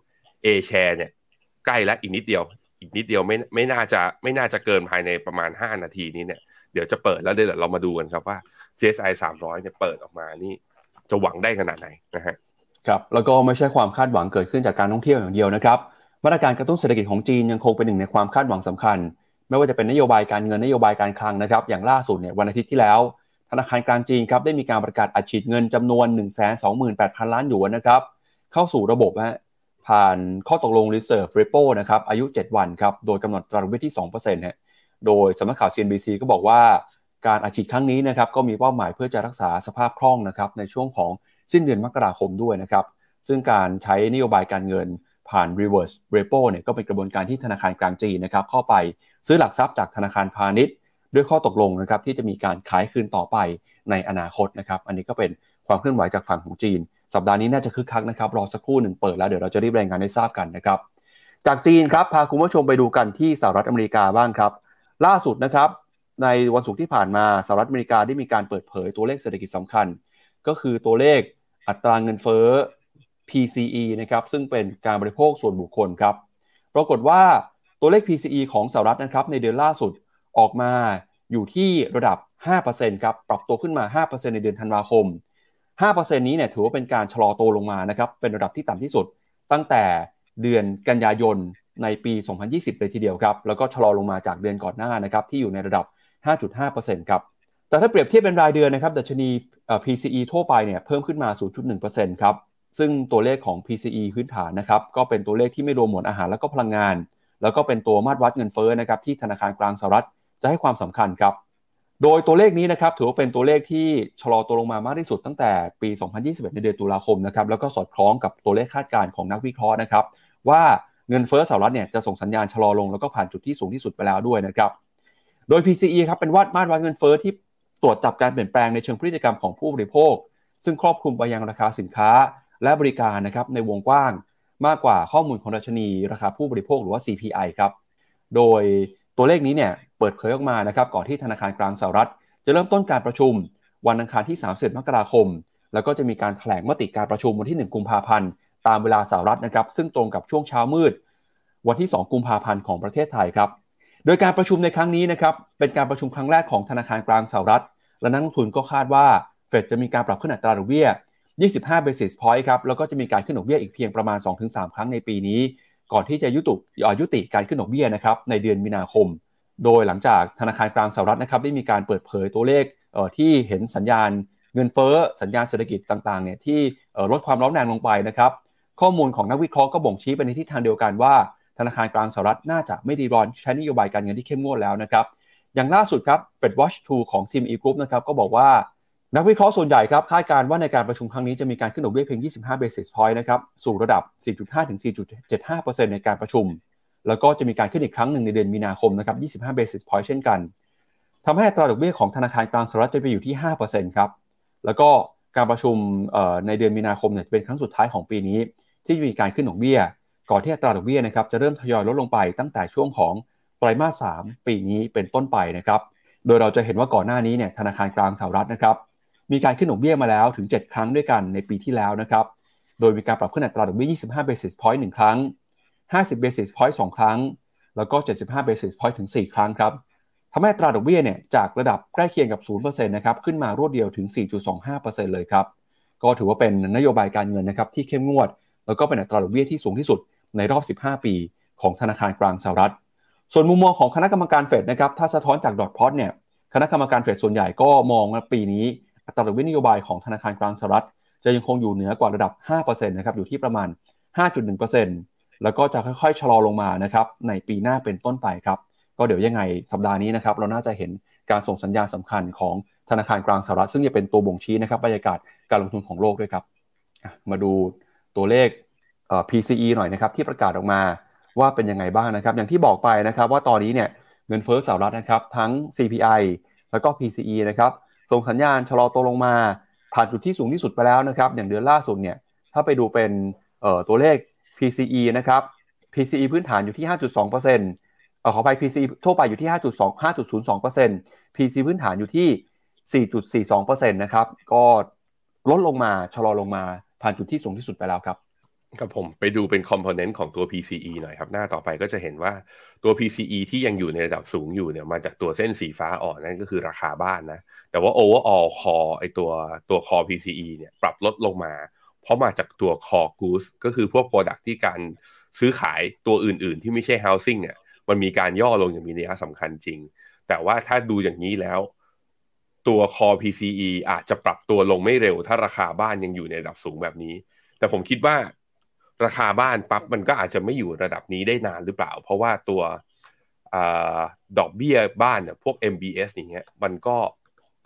เอแชร์เนี่ยใกล้แล้วอีกนิดเดียว อีกนิดเดียวไม่ไม่น่าจะไม่น่าจะเกินภายในประมาณ 5 นาทีนี้เนี่ยเดี๋ยวจะเปิดแล้วเดี๋ยวเรามาดูกันครับว่า CSI 300เนี่ยเปิดออกมานี่จะหวังได้ขนาดไหนนะฮะครับแล้วก็ไม่ใช่ความคาดหวังเกิดขึ้นจากการท่องเที่ยวอย่างเดียวนะครับ มาตรการกระตุ้นเศรษฐกิจของจีนยังคงเป็นหนึ่งในความคาดหวังสำคัญ ไม่ว่าจะเป็นนโยบายการเงินนโยบายการคลังนะครับ อย่างล่าสุดเนี่ยวันอาทิตย์ที่แล้ว ธนาคารกลางจีนครับได้มีการประกาศอัดฉีดเงินจำนวน 1 2 8 0 0 0 ล้านหยวนนะครับเข้าสู่ระบบฮะผ่านข้อตกลง Reserve Repo นะครับอายุ 7 วันครับโดยกำหนดตราดอกเบี้ยที่2%ฮะโดยสำนักข่าว CNBC ก็บอกว่าการอัดฉีดครั้งนี้นะครับก็มีเป้าหมายเพื่อจะรักษาสภาพคล่องนะครับในช่วงของสิ้นเดือนมกราคมด้วยนะครับซึ่งการใช้นโยบายการเงิน ผ่าน reverse repo เนี่ยก็เป็นกระบวนการที่ธนาคารกลางจีนนะครับเข้าไปซื้อหลักทรัพย์จากธนาคารพาณิชย์ ด้วยข้อตกลงนะครับที่จะมีการขายคืนต่อไปในอนาคตนะครับอันนี้ก็เป็นความเคลื่อนไหวจากฝั่งของจีน สัปดาห์นี้น่าจะคึกคักนะครับรอสักครู่หนึ่งเปิดแล้วเดี๋ยวเราจะรีบรายงานให้ทราบกันนะครับจากจีนครับพาคุณผู้ชมไปดูกันที่สหรัฐอเมริกาบ้างครับ ล่าสุดนะครับในวันศุกร์ที่ผ่านมาสหรัฐอเมริกาได้มีการเปิดเผยตัวเลขเศรษฐกิจสำคัญ ก็คือตัวเลขอัตราเงินเฟ้อ PCE นะครับซึ่งเป็นการบริโภคส่วนบุคคลครับปรากฏว่าตัวเลข PCE ของสหรัฐนะครับในเดือนล่าสุดออกมาอยู่ที่ระดับ 5%ครับปรับตัวขึ้นมา 5%ในเดือนธันวาคม 5%นี้เนี่ยถือว่าเป็นการชะลอตัวลงมานะครับเป็นระดับที่ต่ำที่สุด ตั้งแต่เดือนกันยายนในปี 2020 เลยทีเดียวครับ แล้วก็ชะลอลงมาจากเดือนก่อนหน้านะครับที่อยู่ในระดับ 5.5%ครับแต่ถ้าเปรียบเทียบเป็นรายเดือนนะครับดัชนี PCE ทั่วไปเนี่ยเพิ่มขึ้นมา 0.1%ครับ ซึ่งตัวเลขของ PCE พื้นฐานนะครับก็เป็นตัวเลขที่ไม่รวมหมวดอาหารและก็พลังงาน แล้วก็เป็นตัวมาตรวัดเงินเฟ้อนะครับที่ธนาคารกลางสหรัฐจะให้ความสำคัญครับ โดยตัวเลขนี้นะครับถือว่าเป็นตัวเลขที่ชะลอตัวลงมามากที่สุดตั้งแต่ปี 2021 ในเดือนตุลาคมนะครับแล้วก็สอดคล้องกับตัวเลขคาดการณ์ของนักวิเคราะห์นะครับว่าเงินเฟ้อสหรัฐเนี่ยจะส่งสัญญาณชะลอลงแล้วก็ผ่านจุดที่สูงที่สุดไปแล้วด้วยนะครับ โดย PCE ครับเป็นวัดมาตรวัดเงินเฟ้อที่ตรวจจับการเปลี่ยนแปลงในเชิงพฤติกรรมของผู้บริโภค ซึ่งครอบคลุมไปยังราคาสินค้า และบริการนะครับในวงกว้างมากกว่าข้อมูลของดัชนีราคาผู้บริโภคหรือว่า CPI ครับ โดยตัวเลขนี้เนี่ยเปิดเผยออกมานะครับก่อนที่ธนาคารกลางสหรัฐ จะเริ่มต้นการประชุม วันอังคารที่ 30 มกราคม แล้วก็จะมีการถแถลงมติการประชุมวันที่ 1 กุมภาพันธ์ตามเวลาสหรัฐนะครับซึ่งตรงกับช่วงเช้ามืด วันที่ 2 กุมภาพันธ์ของประเทศไทยครับ โดยการประชุมในครั้งนี้นะครับเป็นการประชุมครั้งแรกของธนาคารกลางสหรัฐ และนักลงทุนก็คาดว่าเฟดจะมีการปรับขึ้นอัตราดอกเบี้ย 25 basis point ครับ แล้วก็จะมีการขึ้นดอกเบี้ยอีกเพียงประมาณ 2-3 ครั้งในปีนี้ ก่อนที่จะยุติยุติการขึ้นดอกเบี้ยนะครับในเดือนมีนาคม โดยหลังจากธนาคารกลางสหรัฐนะครับได้มีการเปิดเผยตัวเลขที่เห็นสัญญาณเงินเฟ้อสัญญาณเศรษฐกิจต่างๆเนี่ยที่ลดความร้อนแรงลงไปนะครับข้อมูลของนักวิเคราะห์ก็บ่งชี้ไปในทิศทางเดียวกันว่า ธนาคารกลางสหรัฐน่าจะไม่ดีรอนใช้นโยบายการเงินที่เข้มงวดแล้วนะครับอย่างล่าสุดครับ Fed Watch 2 ของ CME Group นะครับก็บอกว่า นักวิเคราะห์ส่วนใหญ่ครับคาดการณ์ว่าในการประชุมครั้งนี้จะมีการขึ้นดอกเบี้ยเพียง 25 basis point นะครับสู่ระดับ 4.5 ถึง 4.75%ในการประชุม แล้วก็จะมีการขึ้นอีกครั้งหนึ่งในเดือนมีนาคมนะครับ 25 basis point เช่นกันทำให้ตราดอกเบี้ยของธนาคารกลางสหรัฐจะไปอยู่ที่ 5%ครับ แล้วก็การประชุมในเดือนมีนาคมเนี่ยจะเป็นครั้งสุดท้ายของปีนี้ ที่มีการขึ้นดอกเบี้ย ก่อนที่อัตราดอกเบี้ยนะครับจะเริ่มทยอยลดลงไปตั้งแต่ช่วงของไตรมาส 3 ปีนี้เป็นต้นไปนะครับ โดยเราจะเห็นว่าก่อนหน้านี้เนี่ยธนาคารกลางสหรัฐนะครับ มีการขึ้นดอกเบี้ยมาแล้วถึง 7 ครั้งด้วยกันในปีที่แล้วนะครับ โดยมีการปรับขึ้นอัตราดอกเบี้ย 25 basis point 1ครั้ง 50 basis point 2 ครั้ง แล้วก็ 75 basis point ถึง 4 ครั้งครับทำให้ตราดอกเบี้ยเนี่ยจากระดับใกล้เคียงกับ 0%นะครับขึ้นมารวดเดียวถึง 4.25%เลยครับ ก็ถือว่าเป็นนโยบายการเงินนะครับที่เข้มงวด แล้วก็เป็นอัตราดอกเบี้ยที่สูงที่สุดในรอบ 15 ปีของธนาคารกลางสหรัฐ ส่วนมุมมองของคณะกรรมการเฟดนะครับถ้าสะท้อนจากดอทพอตเนี่ยคณะกรรมการเฟดส่วนใหญ่ก็มองปีนี้ อัตราดอกเบี้ยนโยบายของธนาคารกลางสหรัฐ จะยังคงอยู่เหนือกว่าระดับ 5%นะครับอยู่ที่ประมาณ 5.1%แล้วก็จะค่อยๆชะลอลงมานะครับในปีหน้าเป็นต้นไปครับก็เดี๋ยวยังไงสัปดาห์นี้นะครับเราน่าจะเห็นการส่งสัญญาณสำคัญของธนาคารกลางสหรัฐ ซึ่งจะเป็นตัวบ่งชี้นะครับบรรยากาศการลงทุนของโลกด้วยครับ มาดูตัวเลข PCE หน่อยนะครับที่ประกาศออกมาว่าเป็นยังไงบ้างนะครับ อย่างที่บอกไปนะครับว่าตอนนี้เนี่ยเงินเฟ้อสหรัฐนะครับทั้ง CPI แล้วก็ PCE นะครับ ส่งสัญญาณชะลอตัวลงมาผ่านจุดที่สูงที่สุดไปแล้วนะครับอย่างเดือนล่าสุดเนี่ยถ้าไปดูเป็นตัวเลข PCE นะครับ PCE พื้นฐานอยู่ที่ 5.2%เอาขอไป PCE ทั่วไปอยู่ที่ 5.2 5.02% PC พื้นฐานอยู่ที่ 4.42%นะครับก็ลดลงมาชะลอลงมาผ่านจุดที่สูงที่สุดไปแล้วครับ ครับผมไปดูเป็นคอมโพเนนต์ของตัว PCE หน่อยครับ หน้าต่อไปก็จะเห็นว่าตัว PCE ที่ยังอยู่ในระดับสูงอยู่เนี่ยมาจากตัวเส้นสีฟ้าอ่อนนั่นก็คือราคาบ้านนะ แต่ว่า overall core ไอตัวตัว core PCE เนี่ยปรับลดลงมา เพราะมาจากตัว core goods ก็คือพวก product ที่การซื้อขายตัวอื่นๆ ที่ไม่ใช่ housing เนี่ยมันมีการย่อลงอย่างมีนัยสำคัญจริง แต่ว่าถ้าดูอย่างนี้แล้วตัว core PCE อาจจะปรับตัวลงไม่เร็ว ถ้าราคาบ้านยังอยู่ในระดับสูงแบบนี้ แต่ผมคิดว่า ราคาบ้านปั๊บมันก็อาจจะไม่อยู่ระดับนี้ได้นานหรือเปล่า เพราะว่าตัวอดอกเบี้ยบ้านเนี่ยพวก MBS อย่างเงี้ยมันก็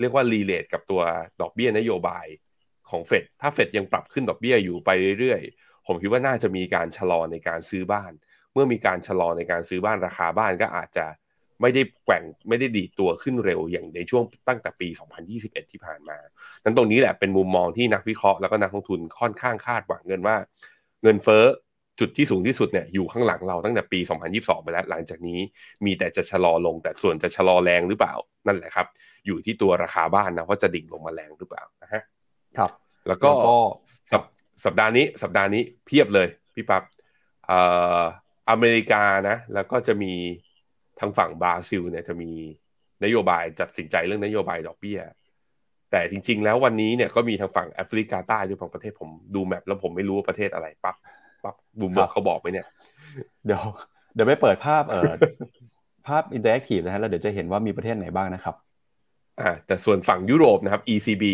เรียกว่ารีเลทกับตัวดอกเบี้ยนโยบายของเฟดถ้าเฟดยังปรับขึ้นดอกเบี้ยอยู่ไปเรื่อยๆ ผมคิดว่าน่าจะมีการชะลอในการซื้อบ้าน เมื่อมีการชะลอในการซื้อบ้านราคาบ้านก็อาจจะไม่ได้แกว่งไม่ได้ดีดตัวขึ้นเร็วอย่างในช่วงตั้งแต่ปี 2021 ที่ผ่านมา นั้นตรงนี้แหละเป็นมุมมองที่นักวิเคราะห์แล้วก็นักลงทุนค่อนข้างคาดหวังเงินว่า เงินเฟ้อจุดที่สูงที่สุดเนี่ยอยู่ข้างหลังเราตั้งแต่ปี 2022 ไปแล้ว หลังจากนี้มีแต่จะชะลอลง แต่ส่วนจะชะลอแรงหรือเปล่า นั่นแหละครับ อยู่ที่ตัวราคาบ้านนะว่าจะดิ่งลงมาแรงหรือเปล่านะฮะครับ แล้วก็สัปดาห์นี้สัปดาห์นี้เพียบเลยพี่ปับ๊บอเมริกานะ แล้วก็จะมีทางฝั่งบราซิลเนี่ยจะมีนโยบายจัดสินใจเรื่องนโยบายดอกเบี้ย แต่จริง ๆ แล้ววันนี้เนี่ยก็มีทางฝั่งแอฟริกาใต้หรือฝั่งประเทศผมดูแมปแล้วผมไม่รู้ว่าประเทศอะไรปั๊บปั๊บบุมบอกเขาบอกไหมเนี่ย เดี๋ยวเดี๋ยวไปเปิดภาพเอ่อภาพ interactive นะฮะแล้วเดี๋ยวจะเห็นว่ามีประเทศไหนบ้างนะครับอ่าแต่ส่วนฝั่งยุโรปนะครับ ECB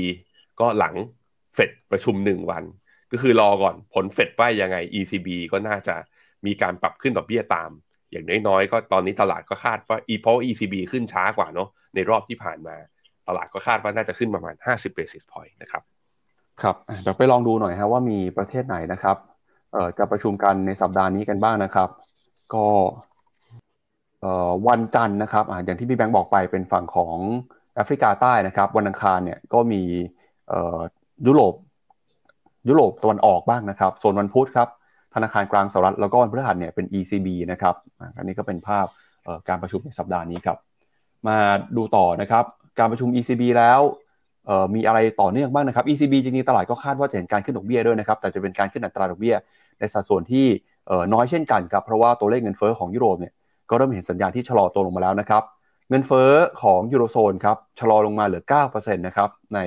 ก็หลังเฟดประชุมหนึ่งวัน ก็คือรอก่อนผลเฟดว่ายังไง ECB ก็น่าจะมีการปรับขึ้นดอกเบี้ยตาม อย่างน้อยๆก็ตอนนี้ตลาดก็คาดว่าอีเพราะ ECB ขึ้นช้ากว่าเนาะในรอบที่ผ่านมา ตลาดก็คาดว่าน่าจะขึ้นประมาณ 50 basis point นะครับครับเดี๋ยวไปลองดูหน่อยฮะว่ามีประเทศไหนนะครับเอ่อจะประชุมกันในสัปดาห์นี้กันบ้างนะครับ ก็เอ่อวันจันทร์นะครับอ่าอย่างที่พี่แบงค์บอกไปเป็นฝั่งของแอฟริกาใต้นะครับ วันอังคารเนี่ยก็มีเอ่อยุโรปยุโรปตะวันออกบ้างนะครับ ส่วนวันพุธครับธนาคารกลางสหรัฐแล้วก็วันพฤหัสเนี่ยเป็น ECB นะครับอันนี้ก็เป็นภาพการประชุมในสัปดาห์นี้ครับ มาดูต่อนะครับ การประชุม ECB แล้วมีอะไรต่อเนื่องบ้างนะครับ ECB จริงๆตลาดก็คาดว่าจะเห็นการขึ้นดอกเบี้ยด้วยนะครับ แต่จะเป็นการขึ้นอัตราดอกเบี้ยในสัดส่วนที่น้อยเช่นกันครับ เพราะว่าตัวเลขเงินเฟ้อของยุโรปเนี่ยก็เริ่มเห็นสัญญาณที่ชะลอตัวลงมาแล้วนะครับ เงินเฟ้อของยูโรโซนครับชะลอลงมาเหลือ9%นะครับใน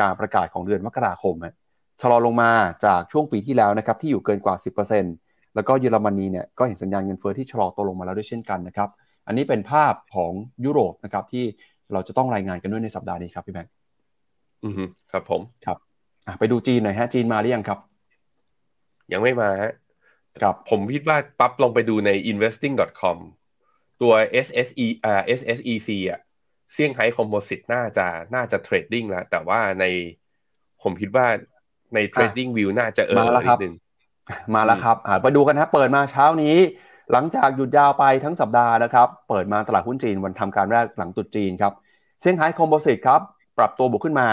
การประกาศของเดือนมกราคมชะลอลงมาจากช่วงปีที่แล้วนะครับที่อยู่เกินกว่า 10%แล้วก็เยอรมนีเนี่ยก็เห็นสัญญาณเงินเฟ้อที่ชะลอตัวลงมาแล้วด้วยเช่นกันนะครับ อันนี้เป็นภาพของยุโรปนะครับที่ เราจะต้องรายงานกันด้วยในสัปดาห์นี้ครับพี่แบงค์อืมครับผมครับไปดูจีนหน่อยฮะจีนมาหรือยังครับ ยังไม่มาฮะครับผมคิดว่าปั๊บลงไปดูใน investing.com ตัว SSE อ่า SSEC อะเซี่ยงไฮ้ composite น่าจะน่าจะ trading แล้วแต่ว่าในผมคิดว่าใน TradingView น่าจะเออนิดนึงมาแล้วครับไปดูกันนะเปิดมาเช้านี้ หลังจากหยุดยาวไปทั้งสัปดาห์นะครับ เปิดมาตลาดหุ้นจีนวันทำการแรกหลังตุดจีนครับเซี่ยงไฮ้คอมโพสิตครับ ปรับตัวบวกขึ้นมา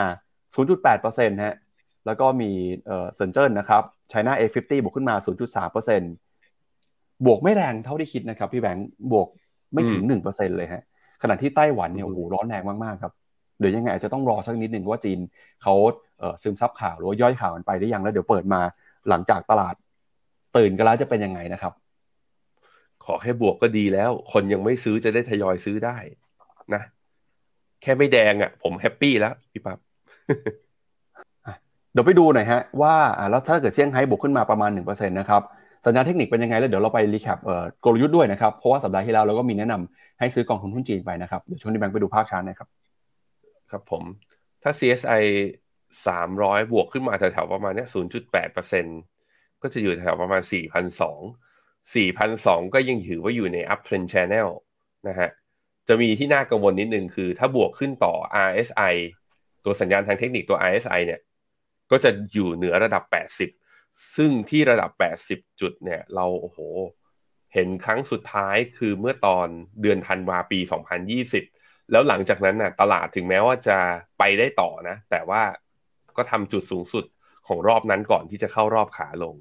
0.8%ฮะแล้วก็มีเอ่อเซินเจิ้นนะครับ China A50 บวกขึ้นมา 0.3%บวกไม่แรงเท่าที่คิดนะครับ พี่แบงค์บวกไม่ถึง 1%เลยฮะขณะที่ไต้หวันเนี่ยโอ้โหร้อนแรงมากๆครับเดี๋ยวยังไงอาจจะต้องรอสักนิดหนึ่งว่าจีนเขาเอ่อซึมซับข่าวหรือว่าย่อยข่าวมันไปได้ยังแล้วเดี๋ยวเปิดมาหลังจากตลาดตื่นกันแล้วจะเป็นยังไงนะครับ ขอแค่บวกก็ดีแล้ว คนยังไม่ซื้อจะได้ทยอยซื้อได้นะ แค่ไม่แดงอะ ผมแฮปปี้แล้วพี่ปั๊บเดี๋ยวไปดูหน่อยฮะว่าแล้วถ้าเกิดเซี่ยงไฮ้บวกขึ้นมาประมาณ1%นะครับสัญญาณเทคนิคเป็นยังไงแล้วเดี๋ยวเราไป recap กลยุทธ์ด้วยนะครับ เพราะว่าสัปดาห์ที่แล้วเราก็มีแนะนำให้ซื้อกองทุนหุ้นจีนไปนะครับ เดี๋ยวชวนพี่แบงค์ไปดูภาพชาร์ตนะครับ ครับผมถ้า CSI 300 บวกขึ้นมาแถวๆประมาณนี้0.8%ก็จะอยู่แถวประมาณ 4,200 4,200ก็ยังถือว่าอยู่ใน uptrend channel นะฮะ จะมีที่น่ากังวลนิดนึงคือถ้าบวกขึ้นต่อ RSI ตัวสัญญาณทางเทคนิคตัว RSI เนี่ย ก็จะอยู่เหนือระดับ 80 ซึ่งที่ระดับ 80 จุดเนี่ย เราโอ้โห เห็นครั้งสุดท้ายคือเมื่อตอนเดือนธันวาปี 2020 แล้วหลังจากนั้นน่ะตลาดถึงแม้ว่าจะไปได้ต่อนะ แต่ว่าก็ทำจุดสูงสุดของรอบนั้นก่อนที่จะเข้ารอบขาลง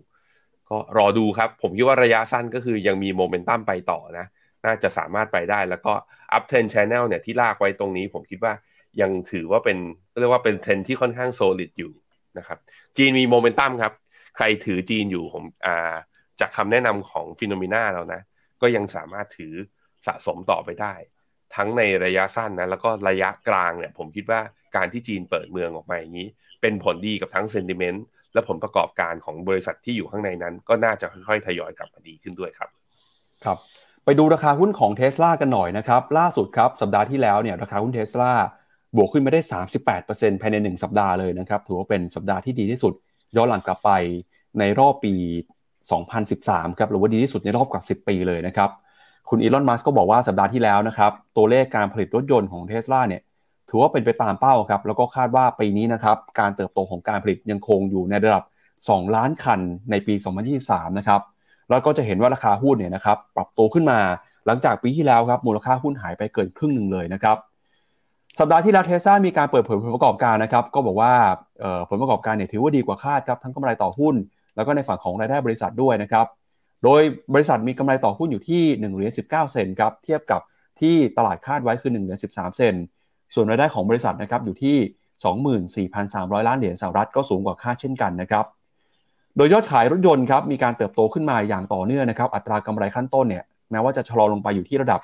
ก็รอดูครับ ผมคิดว่าระยะสั้นก็คือยังมีโมเมนตัมไปต่อนะ น่าจะสามารถไปได้แล้วก็ uptrend channel เนี่ยที่ลากไว้ตรงนี้ ผมคิดว่ายังถือว่าเป็นเรียกว่าเป็นเทรนที่ค่อนข้าง solid อยู่นะครับ จีนมีโมเมนตัมครับ ใครถือจีนอยู่ผมอ่าจากคำแนะนำของฟิโนเมนาแล้วนะ ก็ยังสามารถถือสะสมต่อไปได้ ทั้งในระยะสั้นนะ แล้วก็ระยะกลางเนี่ย ผมคิดว่าการที่จีนเปิดเมืองออกมาอย่างนี้ เป็นผลดีกับทั้งเซนติเมนต์ และผลประกอบการของบริษัทที่อยู่ข้างในนั้น ก็น่าจะค่อยๆทยอยกลับมาดีขึ้นด้วยครับ ครับ ไปดูราคาหุ้นของเท s l a กันหน่อยนะครับ ล่าสุดครับสัปดาห์ที่แล้วเนี่ยราคาหุ้นเท s l a บวกขึ้นมาได้ 38%ภายใน 1 สัปดาห์เลยนะครับ ถือว่าเป็นสัปดาห์ที่ดีที่สุด ย้อนหลังกลับไปในรอบปี 2013 ครับ หรือว่าดีที่สุดในรอบกว่า 10 ปีเลยนะครับ คุณอีลอน มัสก์ก็บอกว่าสัปดาห์ที่แล้วนะครับ ตัวเลขการผลิตรถยนต์ของเท s l a เนี่ย ถือว่าเป็นไปตามเป้าครับแล้วก็คาดว่าปีนี้นะครับการเติบโตของการผลิตยังคงอยู่ในระดับ 2 ล้านคันในปี 2023 นะครับแล้วก็จะเห็นว่าราคาหุ้นเนี่ยนะครับปรับตัวขึ้นมาหลังจากปีที่แล้วครับมูลค่าหุ้นหายไปเกินครึ่งหนึ่งเลยนะครับสัปดาห์ที่แล้วเทสซามีการเปิดเผยผลประกอบการนะครับก็บอกว่าผลประกอบการเนี่ยถือว่าดีกว่าคาดครับทั้งกำไรต่อหุ้น แล้วก็ในฝั่งของรายได้บริษัทด้วยนะครับโดยบริษัทมีกำไรต่อหุ้นอยู่ที่1เหรียญ19 เซนครับเทียบกับที่ตลาดคาดไว้คือ1เหรียญ13 เซน ส่วนรายได้ของบริษัทนะครับอยู่ที่ 24,300 ล้านเหรียญสหรัฐก็สูงกว่าคาดเช่นกันนะครับ โดยยอดขายรถยนต์ครับมีการเติบโตขึ้นมาอย่างต่อเนื่องนะครับ อัตรากำไรขั้นต้นเนี่ยแม้ว่าจะชะลอลงไปอยู่ที่ระดับ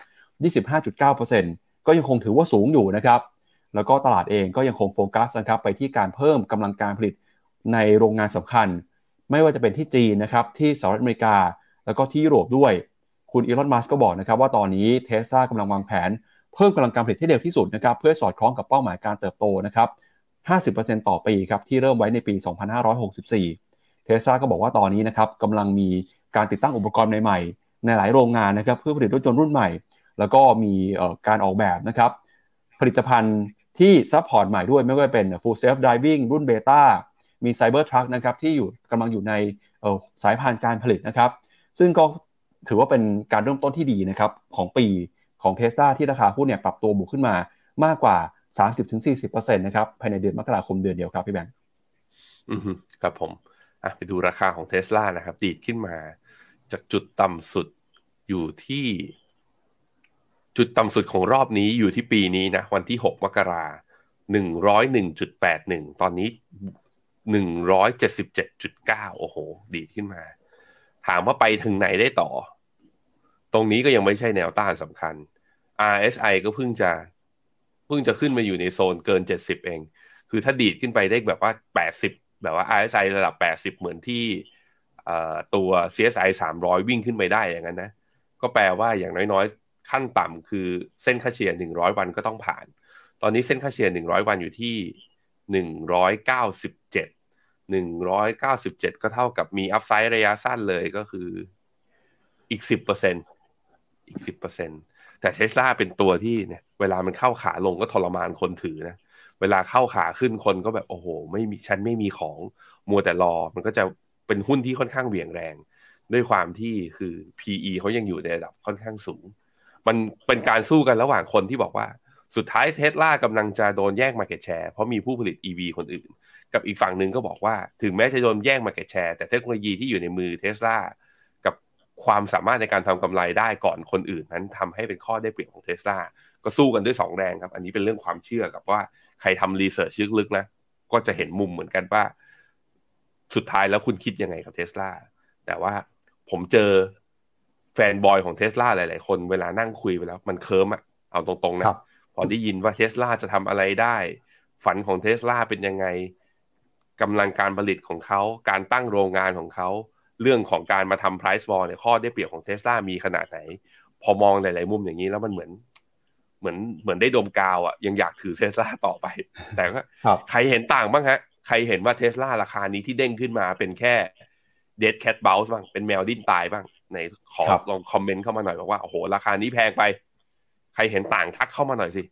25.9%ก็ยังคงถือว่าสูงอยู่นะครับ แล้วก็ตลาดเองก็ยังคงโฟกัสนะครับไปที่การเพิ่มกำลังการผลิตในโรงงานสำคัญ ไม่ว่าจะเป็นที่จีนนะครับที่สหรัฐอเมริกา แล้วก็ที่ยุโรปด้วย คุณอีลอน มัสก์ก็บอกนะครับว่าตอนนี้เทสซากำลังวางแผน เพิ่มกำลังการผลิตที่เร็วที่สุดนะครับเพื่อสอดคล้องกับเป้าหมายการเติบโตนะครับ 50%ต่อปีครับที่เริ่มไว้ในปี 2564 เทสซาก็บอกว่าตอนนี้นะครับกำลังมีการติดตั้งอุปกรณ์ใหม่ในหลายโรงงานนะครับเพื่อผลิตรถยนต์รุ่นใหม่ แล้วก็มีการออกแบบนะครับผลิตภัณฑ์ที่ support ใหม่ด้วยไม่ว่าเป็น full self driving รุ่นเบต้ามี Cybertruck นะครับที่อยู่กำลังอยู่ในสายพานการผลิตนะครับ ซึ่งก็ถือว่าเป็นการเริ่มต้นที่ดีนะครับของปี ของเทสลาที่ราคาหุ้นเนี่ยปรับตัวบวกขึ้นมามากกว่า 30-40%นะครับภายในเดือนมกราคมเดือนเดียวครับพี่แบงค์อืมครับผมอะไปดูราคาของเทสลานะครับ ดีดขึ้นมา จากจุดต่ำสุดอยู่ที่ จุดต่ำสุดของรอบนี้อยู่ที่ปีนี้นะ วันที่ 6 มกราหนึ่งร้อยหนึ่งจุดแปดหนึ่งตอนนี้หนึ่งร้อยเจ็ดสิบเจ็ดจุดเก้าโอ้โห ดีดขึ้นมา ถามว่าไปถึงไหนได้ต่อ ตรงนี้ก็ยังไม่ใช่แนวต้านสำคัญ RSI ก็เพิ่งจะเพิ่งจะขึ้นมาอยู่ในโซนเกินเจ็ดสิบเอง คือถ้าดีดขึ้นไปได้แบบว่าแปดสิบแบบว่า RSI ระดับแปดสิบเหมือนที่ตัว CSI 300 วิ่งขึ้นไปได้อย่างนั้นนะ ก็แปลว่าอย่างน้อยๆ ขั้นต่ำคือเส้นค่าเฉลี่ย 100 วันก็ต้องผ่าน ตอนนี้เส้นค่าเฉลี่ย 100 วันอยู่ที่ 197 197 ก็เท่ากับมีอัพไซด์ระยะสั้นเลยก็คืออีก 10% อีก 10%แต่เทสลาเป็นตัวที่เนี่ยเวลามันเข้าขาลงก็ทรมานคนถือนะ เวลาเข้าขาขึ้นคนก็แบบโอ้โห ไม่มีฉันไม่มีของมัวแต่รอ มันก็จะเป็นหุ้นที่ค่อนข้างเหวี่ยงแรง ด้วยความที่คือ PE เขายังอยู่ในระดับค่อนข้างสูง มันเป็นการสู้กันระหว่างคนที่บอกว่าสุดท้ายเทสลากำลังจะโดนแย่งมาเก็ตแชร์เพราะมีผู้ผลิต EV คนอื่น กับอีกฝั่งหนึ่งก็บอกว่า ถึงแม้จะโดนแย่งมาเก็ตแชร์แต่เทคโนโลยีที่อยู่ในมือเทสลา ความสามารถในการทำกำไรได้ก่อนคนอื่นนั้นทำให้เป็นข้อได้เปรียบของเทสลาก็สู้กันด้วย 2 แรงครับ อันนี้เป็นเรื่องความเชื่อกับว่าใครทำ research ลึกๆนะ ก็จะเห็นมุมเหมือนกันว่า สุดท้ายแล้วคุณคิดยังไงกับเทสลาแต่ว่าผมเจอ fanboy ของเทสลาหลาย ๆ คนเวลานั่งคุยไปแล้ว มันเคลิ้มอะเอาตรงๆนะพอได้ยินว่าเทสลาจะทำอะไรได้ ฝันของเทสลาเป็นยังไงกำลังการผลิตของเขา การตั้งโรงงานของเขา เรื่องของการมาทำ price war เนี่ยข้อได้เปรียบของเทสลามีขนาดไหน พอมองหลาย ๆ มุมอย่างนี้แล้วมันเหมือน เหมือนเหมือนได้ดมกาวอะ่ะยังอยากถือเทสลาต่อไป แต่ก็ใครเห็นต่างบ้างฮะ ใครเห็นว่าเทสลาราคานี้ที่เด้งขึ้นมาเป็นแค่ dead cat bounce บ้างเป็นแมวดิ้นตายบ้างในขอลอง comment เข้ามาหน่อยบอกว่าโอ้โหราคานี้แพงไป ใครเห็นต่างทักเข้ามาหน่อยสิ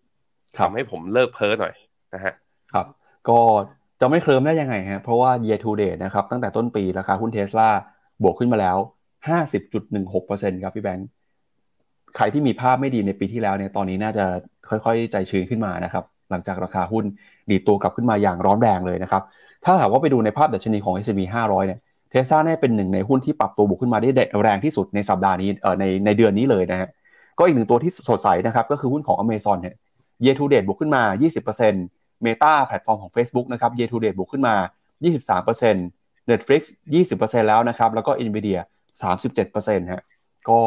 ทำให้ผมเลิกเพ้อหน่อยนะฮะครับ ก็จะไม่เคลิมได้ยังไงฮะเพราะว่า year to date นะครับตั้งแต่ต้นปีราคาหุ้นเทสลา บวกขึ้นมาแล้ว 50.16%ครับพี่แบงค์ใครที่มีภาพไม่ดีในปีที่แล้วเนี่ยตอนนี้น่าจะค่อยๆ ใจชื้นขึ้นมานะครับหลังจากราคาหุ้นดีตัวกลับขึ้นมาอย่างร้อนแรงเลยนะครับถ้าหากว่าไปดูในภาพดัชนีของ S&P 500 เนี่ยเทสซาเนี่ยเป็นหนึ่งในหุ้นที่ปรับตัวบวกขึ้นมาได้แรงที่สุดในสัปดาห์นี้เอ่อในในเดือนนี้เลยนะฮะก็อีกหนึ่งตัวที่สดใสนะครับก็คือหุ้นของ Amazon เนี่ย year to date บวกขึ้นมา 20% Meta แพลตฟอร์มของ Facebook นะครับ year to date บวกขึ้นมา 23% Netflix 20%แล้วนะครับ แล้วก็ Nvidia 37%ฮะก็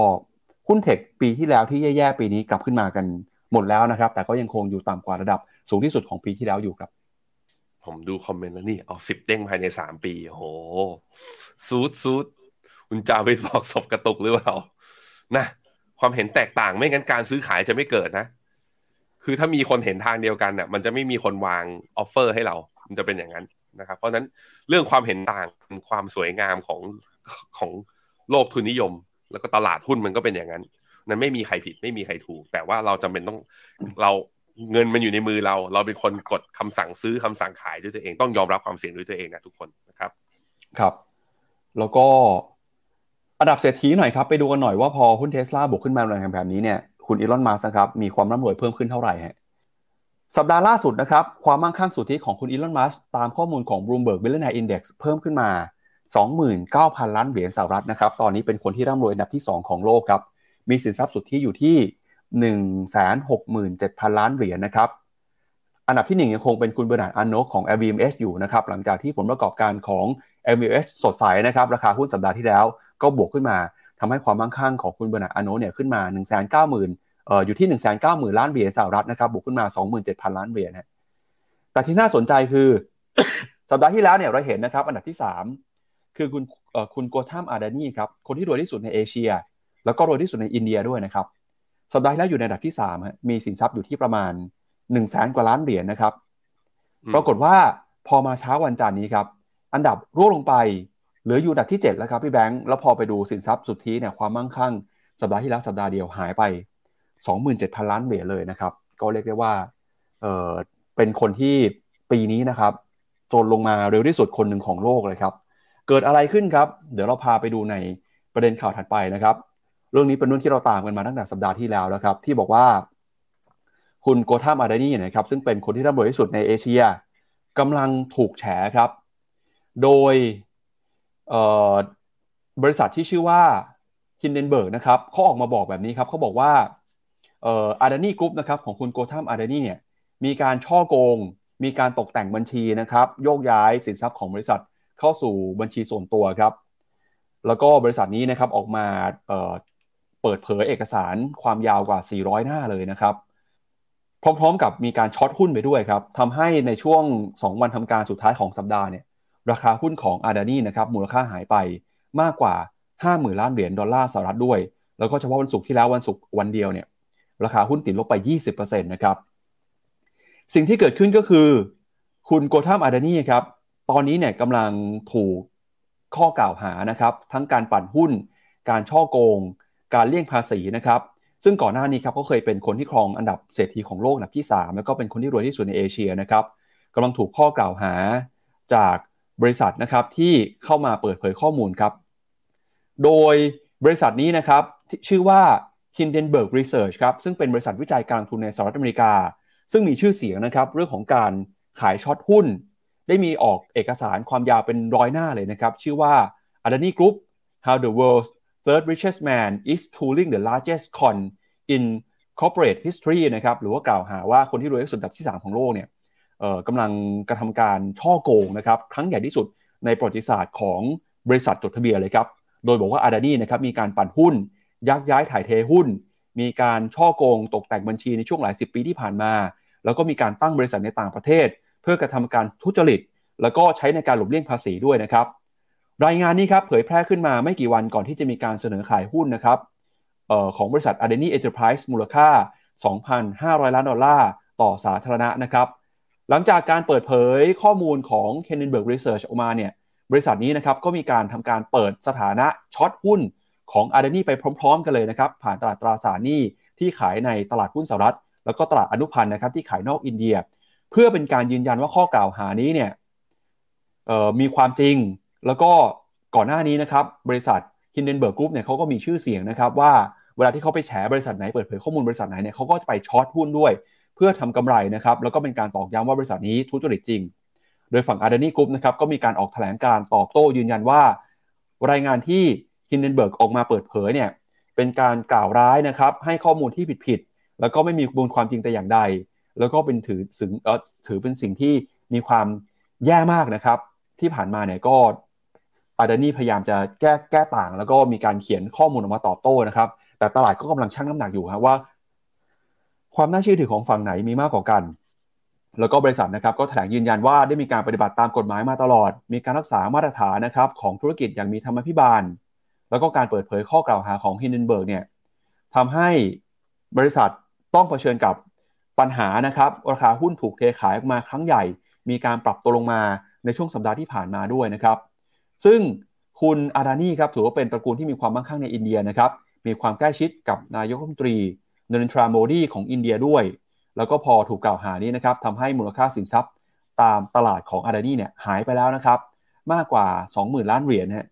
หุ้นเทคปีที่แล้วที่แย่ๆ ปีนี้กลับขึ้นมากันหมดแล้วนะครับ แต่ก็ยังคงอยู่ต่ำกว่าระดับสูงที่สุดของปีที่แล้วอยู่ครับ ผมดูคอมเมนต์แล้วนี่เอาสิบเด้งภายในสามปีโหซูดซูดคุณจาไปบอกศพกระตุกหรือเปล่านะความเห็นแตกต่างไม่งั้นการซื้อขายจะไม่เกิดนะ คือถ้ามีคนเห็นทางเดียวกันเนี่ยมันจะไม่มีคนวาง offer ให้เรา มันจะเป็นอย่างนั้น นะครับ เพราะนั้นเรื่องความเห็นต่างความสวยงามของของโลกทุนนิยม แล้วก็ตลาดหุ้นมันก็เป็นอย่างนั้น นั้นไม่มีใครผิดไม่มีใครถูก แต่ว่าเราจำเป็นต้องเราเงินมันอยู่ในมือเรา เราเป็นคนกดคำสั่งซื้อคำสั่งขายด้วยตัวเองต้องยอมรับความเสี่ยงด้วยตัวเองนะทุกคนนะครับครับ แล้วก็อันดับเศรษฐีหน่อยครับไปดูกันหน่อยว่าพอหุ้นเทสลาบวกขึ้นมาแรงแบบนี้เนี่ยคุณอีลอนมัสครับมีความร่ำรวยเพิ่มขึ้นเท่าไหร่ฮะ สัปดาห์ล่าสุดนะครับ ความมั่งคั่งสุทธิของคุณอีลอน มัสตามข้อมูลของ Bloomberg Billionaire Index เพิ่มขึ้นมา 29,000 ล้านเหรียญสหรัฐนะครับ ตอนนี้เป็นคนที่ร่ำรวยอันดับที่ 2 ของโลกครับ มีสินทรัพย์สุทธิอยู่ที่ 167,000 ล้านเหรียญนะครับ อันดับที่ 1 ยังคงเป็นคุณเบอร์นาร์ดอาร์โนลต์ของ LVMH อยู่นะครับ หลังจากที่ผลประกอบการของ LVMH สดใสนะครับ ราคาหุ้นสัปดาห์ที่แล้วก็บวกขึ้นมาทำให้ความมั่งคั่งของคุณเบอร์นาร์ดอาร์โนลต์เนี่ยขึ้นมา 1 9 0 0 0 อ่ออยู่ที่ 1 9 0 0 0 0 ล้านเหรียญสหรัฐนะครับบวกขึ้นมา 27,000 ล้านเหรียญนะแต่ที่น่าสนใจคือ สัปดาห์ที่แล้วเนี่ยเราเห็นนะครับ อันดับที่ 3 คือคุณคุณโกตัม อดานีครับคนที่รวยที่สุดในเอเชีย แล้วก็รวยที่สุดในอินเดียด้วยนะครับสัปดาห์แล้วอยู่ในอันดับที่3มีสินทรัพย์อยู่ที่ประมาณ1นึ่งแสนกว่าล้านเหรียญนะครับ ปรากฏว่าพอมาเช้าวันจันทร์นี้ครับ อันดับร่วงลงไปเหลืออยู่อันดับที่ 7 แล้วครับพี่แบงค์แล้วพอไปดูสินทรัพย์สุทธิเนี่ยความมั่งคั่ง สัปดาห์ที่แล้วสัปดาห์เดียวหายไป 27,000 ล้านเหรียญเลยนะครับ ก็เรียกได้ว่าเออเป็นคนที่ปีนี้นะครับจนลงมาเร็วที่สุดคนหนึ่งของโลกเลยครับ เกิดอะไรขึ้นครับ เดี๋ยวเราพาไปดูในประเด็นข่าวถัดไปนะครับ เรื่องนี้เป็นเรื่องที่เราตามกันมาตั้งแต่สัปดาห์ที่แล้วแล้วครับ ที่บอกว่า คุณโกธามอาดานี่นะครับ ซึ่งเป็นคนที่ร่ำรวยที่สุดในเอเชียกำลังถูกแฉครับ โดยบริษัทที่ชื่อว่าฮินเดนเบิร์กนะครับเขาออกมาบอกแบบนี้ครับเขาบอกว่า อาร์ดานี่กรุ๊ปนะครับของคุณโกธามอาร์ดานี่เนี่ยมีการฉ้อโกง มีการตกแต่งบัญชีนะครับโยกย้ายสินทรัพย์ของบริษัทเข้าสู่บัญชีส่วนตัวครับ แล้วก็บริษัทนี้นะครับออกมาเเปิดเผยเอกสารความยาวกว่า 400 หน้าเลยนะครับ พร้อมๆกับมีการช็อตหุ้นไปด้วยครับทำให้ในช่วง 2 วันทำการสุดท้ายของสัปดาห์เนี่ยราคาหุ้นของอาดานีนะครับมูลค่าหายไปมากกว่า 50,000 ล้านเหรียญดอลลาร์สหรัฐด้วย แล้วก็เฉพาะวันศุกร์ที่แล้ววันศุกร์วันเดียวเนี่ย ราคาหุ้นติดลบไป 20%นะครับ สิ่งที่เกิดขึ้นก็คือ คุณโกทามอาดานีครับ ตอนนี้เนี่ยกำลังถูกข้อกล่าวหานะครับ ทั้งการปั่นหุ้น การช่อโกง การเลี่ยงภาษีนะครับ ซึ่งก่อนหน้านี้ครับก็เคยเป็นคนที่ครองอันดับเศรษฐีของโลกอันดับที่ 3 แล้วก็เป็นคนที่รวยที่สุดในเอเชียนะครับกำลังถูกข้อกล่าวหาจากบริษัทนะครับที่เข้ามาเปิดเผยข้อมูลครับ โดยบริษัทนี้นะครับชื่อว่า Hindenburg Research ครับซึ่งเป็นบริษัทวิจัยการทุนในสหรัฐอเมริกา ซึ่งมีชื่อเสียงนะครับเรื่องของการขายช็อตหุ้น ได้มีออกเอกสารความยาวเป็นร้อยหน้าเลยนะครับ ชื่อว่า Adani Group How the World's Third Richest Man is Tooling the Largest Con in Corporate History นะครับหรือว่ากล่าวหาว่าคนที่รวยที่สุดอันดับที่ 3 ของโลกเนี่ยกำลังกระทำการช่อโกงนะครับครั้งใหญ่ที่สุดในประวัติศาสตร์ของบริษัทจดทะเบียนเลยครับ โดยบอกว่าอาดานีนะครับมีการปั่นหุ้น ยักย้ายถ่ายเทหุ้น มีการช่อโกงตกแต่งบัญชีในช่วงหลายสิบปีที่ผ่านมา แล้วก็มีการตั้งบริษัทในต่างประเทศ เพื่อกระทำการทุจริต แล้วก็ใช้ในการหลบเลี่ยงภาษีด้วยนะครับ รายงานนี้ครับเผยแพร่ขึ้นมาไม่กี่วันก่อนที่จะมีการเสนอขายหุ้นนะครับออของบริษัท a d e n i Enterprise มูลค่า 2,500 ล้านดอลลาร์ต่อสาธารณะนะครับ หลังจากการเปิดเผยข้อมูลของ k e n n e n b e r g Research ออกมาเนี่ยบริษัทนี้นะครับก็มีการทำการเปิดสถานะ short หุ้น ของอาร์เดนี่ไปพร้อม ๆ กันเลยนะครับผ่านตลาดตราสารหนี้ที่ขายในตลาดหุ้นสหรัฐ แล้วก็ตลาดอนุพันธ์นะครับที่ขายนอกอินเดีย เพื่อเป็นการยืนยันว่าข้อกล่าวหานี้เนี่ยมีความจริง แล้วก็ก่อนหน้านี้นะครับบริษัทฮินเดนเบิร์กกรุ๊ปเนี่ยเขาก็มีชื่อเสียงนะครับว่าเวลาที่เขาไปแฉบริษัทไหนเปิดเผยข้อมูลบริษัทไหนเนี่ยเขาก็จะไป short หุ้นด้วย เพื่อทำกำไรนะครับแล้วก็เป็นการตอกย้ำว่าบริษัทนี้ทุจริตจริง โดยฝั่งอาร์เดนี่กรุ๊ปนะครับก็มีการออกแถลงการตอบโต้ยืนยันว่า รายงานที่ ฮินเดนเบิร์กออกมาเปิดเผยเนี่ยเป็นการกล่าวร้ายนะครับให้ข้อมูลที่ผิดๆแล้วก็ไม่มีมูลความจริงแต่อย่างใด แล้วก็เป็นถือสึงเออถือเป็นสิ่งที่มีความแย่มากนะครับ ที่ผ่านมาเนี่ยก็อาดานี่พยายามจะแก้แก้ต่าง แล้วก็มีการเขียนข้อมูลออกมาตอบโต้นะครับ แต่ตลาดก็กำลังชั่งน้ำหนักอยู่ครับว่า ความน่าเชื่อถือของฝั่งไหนมีมากกว่ากันแล้วก็บริษัทนะครับก็แถลงยืนยันว่าได้มีการปฏิบัติตามกฎหมายมาตลอด มีการรักษามาตรฐานนะครับของธุรกิจอย่างมีธรรมพิบาล แล้วก็การเปิดเผยข้อกล่าวหาของฮินเดนเบิร์กเนี่ยทำให้บริษัทต้องเผชิญกับปัญหานะครับราคาหุ้นถูกเทขายออกมาครั้งใหญ่ มีการปรับตัวลงมาในช่วงสัปดาห์ที่ผ่านมาด้วยนะครับ ซึ่งคุณอาดานีครับถือว่าเป็นตระกูลที่มีความมั่งคั่งในอินเดียนะครับมีความใกล้ชิดกับนายกรัฐมนตรีนรินทราโมดีของอินเดียด้วย แล้วก็พอถูกกล่าวหานี้นะครับทำให้มูลค่าสินทรัพย์ตามตลาดของอาดานีเนี่ยหายไปแล้วนะครับ มากกว่า 20,000 ล้านเหรียญนะ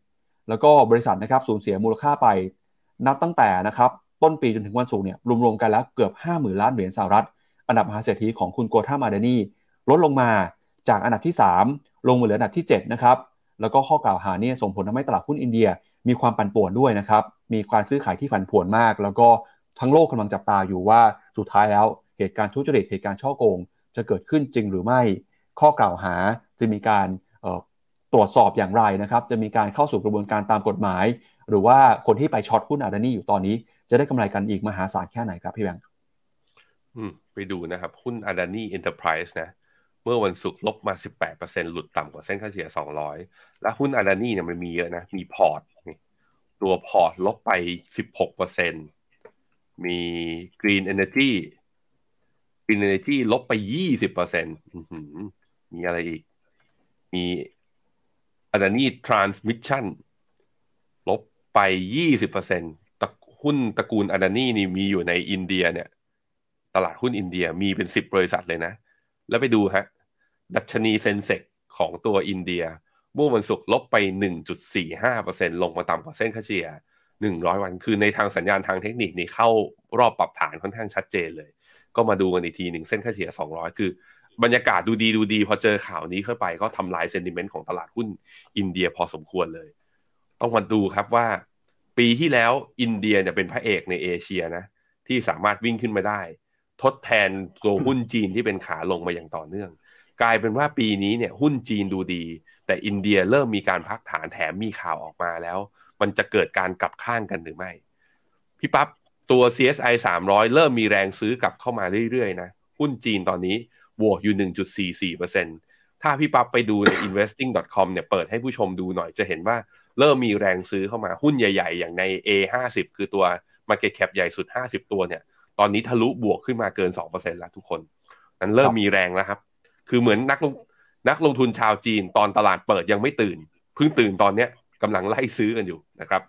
แล้วก็บริษัทนะครับสูญเสียมูลค่าไปนับตั้งแต่นะครับต้นปีจนถึงวันศุกร์เนี่ยรวมๆกันแล้วเกือบ 50,000 ล้านเหรียญสหรัฐ อันดับมหาเศรษฐีของคุณโกธามาเดนีลดลงมาจากอันดับที่ 3 ลงมาเหลืออันดับที่7นะครับแล้วก็ข้อกล่าวหาเนี่ยส่งผลทำให้ตลาดหุ้นอินเดียมีความปั่นป่วนด้วยนะครับมีการซื้อขายที่ผันผวนมาก แล้วก็ทั้งโลกกำลังจับตาอยู่ว่าสุดท้ายแล้วเหตุการณ์ทุจริตเหตุการณ์ช่อโกง จะเกิดขึ้นจริงหรือไม่ ข้อกล่าวหาจะมีการ รวจสอบอย่างไรนะครับ จะมีการเข้าสู่กระบวนการตามกฎหมาย หรือว่าคนที่ไปช็อตหุ้นอาดานี่อยู่ตอนนี้ จะได้กำไรกันอีกมหาศาลแค่ไหนครับพี่แบงค์ไปดูนะครับ หุ้น Adani Enterprises นะเมื่อวันศุกร์ลบมา 18%หลุดต่ำกว่าเส้นค่าเฉลี่ย 200 และหุ้นอาดานี่เนี่ยมันมีเยอะนะ มี Port ตัว Port ลบไป 16%มี Green Energy Green Energy ลบไป 20%มีอะไรอีก มี Adani Transmission ลบไปยี่สิบเปอร์เซ็นต์แต่หุ้นตระกูลอาดานี่นี่มีอยู่ในอินเดียเนี่ย ตลาดหุ้นอินเดียมีเป็นสิบบริษัทเลยนะ แล้วไปดูฮะ ดัชนี Sensex ของตัวอินเดียเมื่อวันศุกร์ลบไป 1.45%ลงมาต่ำกว่าเส้นค่าเฉลี่ย100 วัน คือในทางสัญญาณทางเทคนิคนี่เข้ารอบปรับฐานค่อนข้างชัดเจนเลย ก็มาดูกันอีกทีหนึ่งเส้นค่าเฉลี่ย 200 คือ บรรยากาศดูดีดูดี พอเจอข่าวนี้เข้าไปก็ทำลาย sentiment ของตลาดหุ้นอินเดียพอสมควรเลย ต้องมาดูครับว่า ปีที่แล้วอินเดียเนี่ยเป็นพระเอกในเอเชียนะ ที่สามารถวิ่งขึ้นมาได้ ทดแทนตัวหุ้นจีนที่เป็นขาลงมาอย่างต่อเนื่อง กลายเป็นว่าปีนี้เนี่ยหุ้นจีนดูดี แต่อินเดียเริ่มมีการพักฐานแถมมีข่าวออกมาแล้ว มันจะเกิดการกลับข้างกันหรือไม่พี่ปับ๊บตัว CSI 300 เริ่มมีแรงซื้อกลับเข้ามาเรื่อยๆนะหุ้นจีนตอนนี้ บวกอยู่ 1.44%ถ้าพี่ปั๊บไปดูใน investing.com เนี่ยเปิดให้ผู้ชมดูหน่อยจะเห็นว่าเริ่มมีแรงซื้อเข้ามาหุ้นใหญ่ๆ อย่างใน A50 คือตัว Market Cap ใหญ่สุด 50 ตัวเนี่ย ตอนนี้ทะลุบวกขึ้นมาเกิน 2%แล้วทุกคน นั้นเริ่มมีแรงแล้วครับ คือเหมือนนักลงนักลงทุนชาวจีนตอนตลาดเปิดยังไม่ตื่น เพิ่งตื่นตอนเนี้ยกำลังไล่ซื้อกันอยู่นะครับ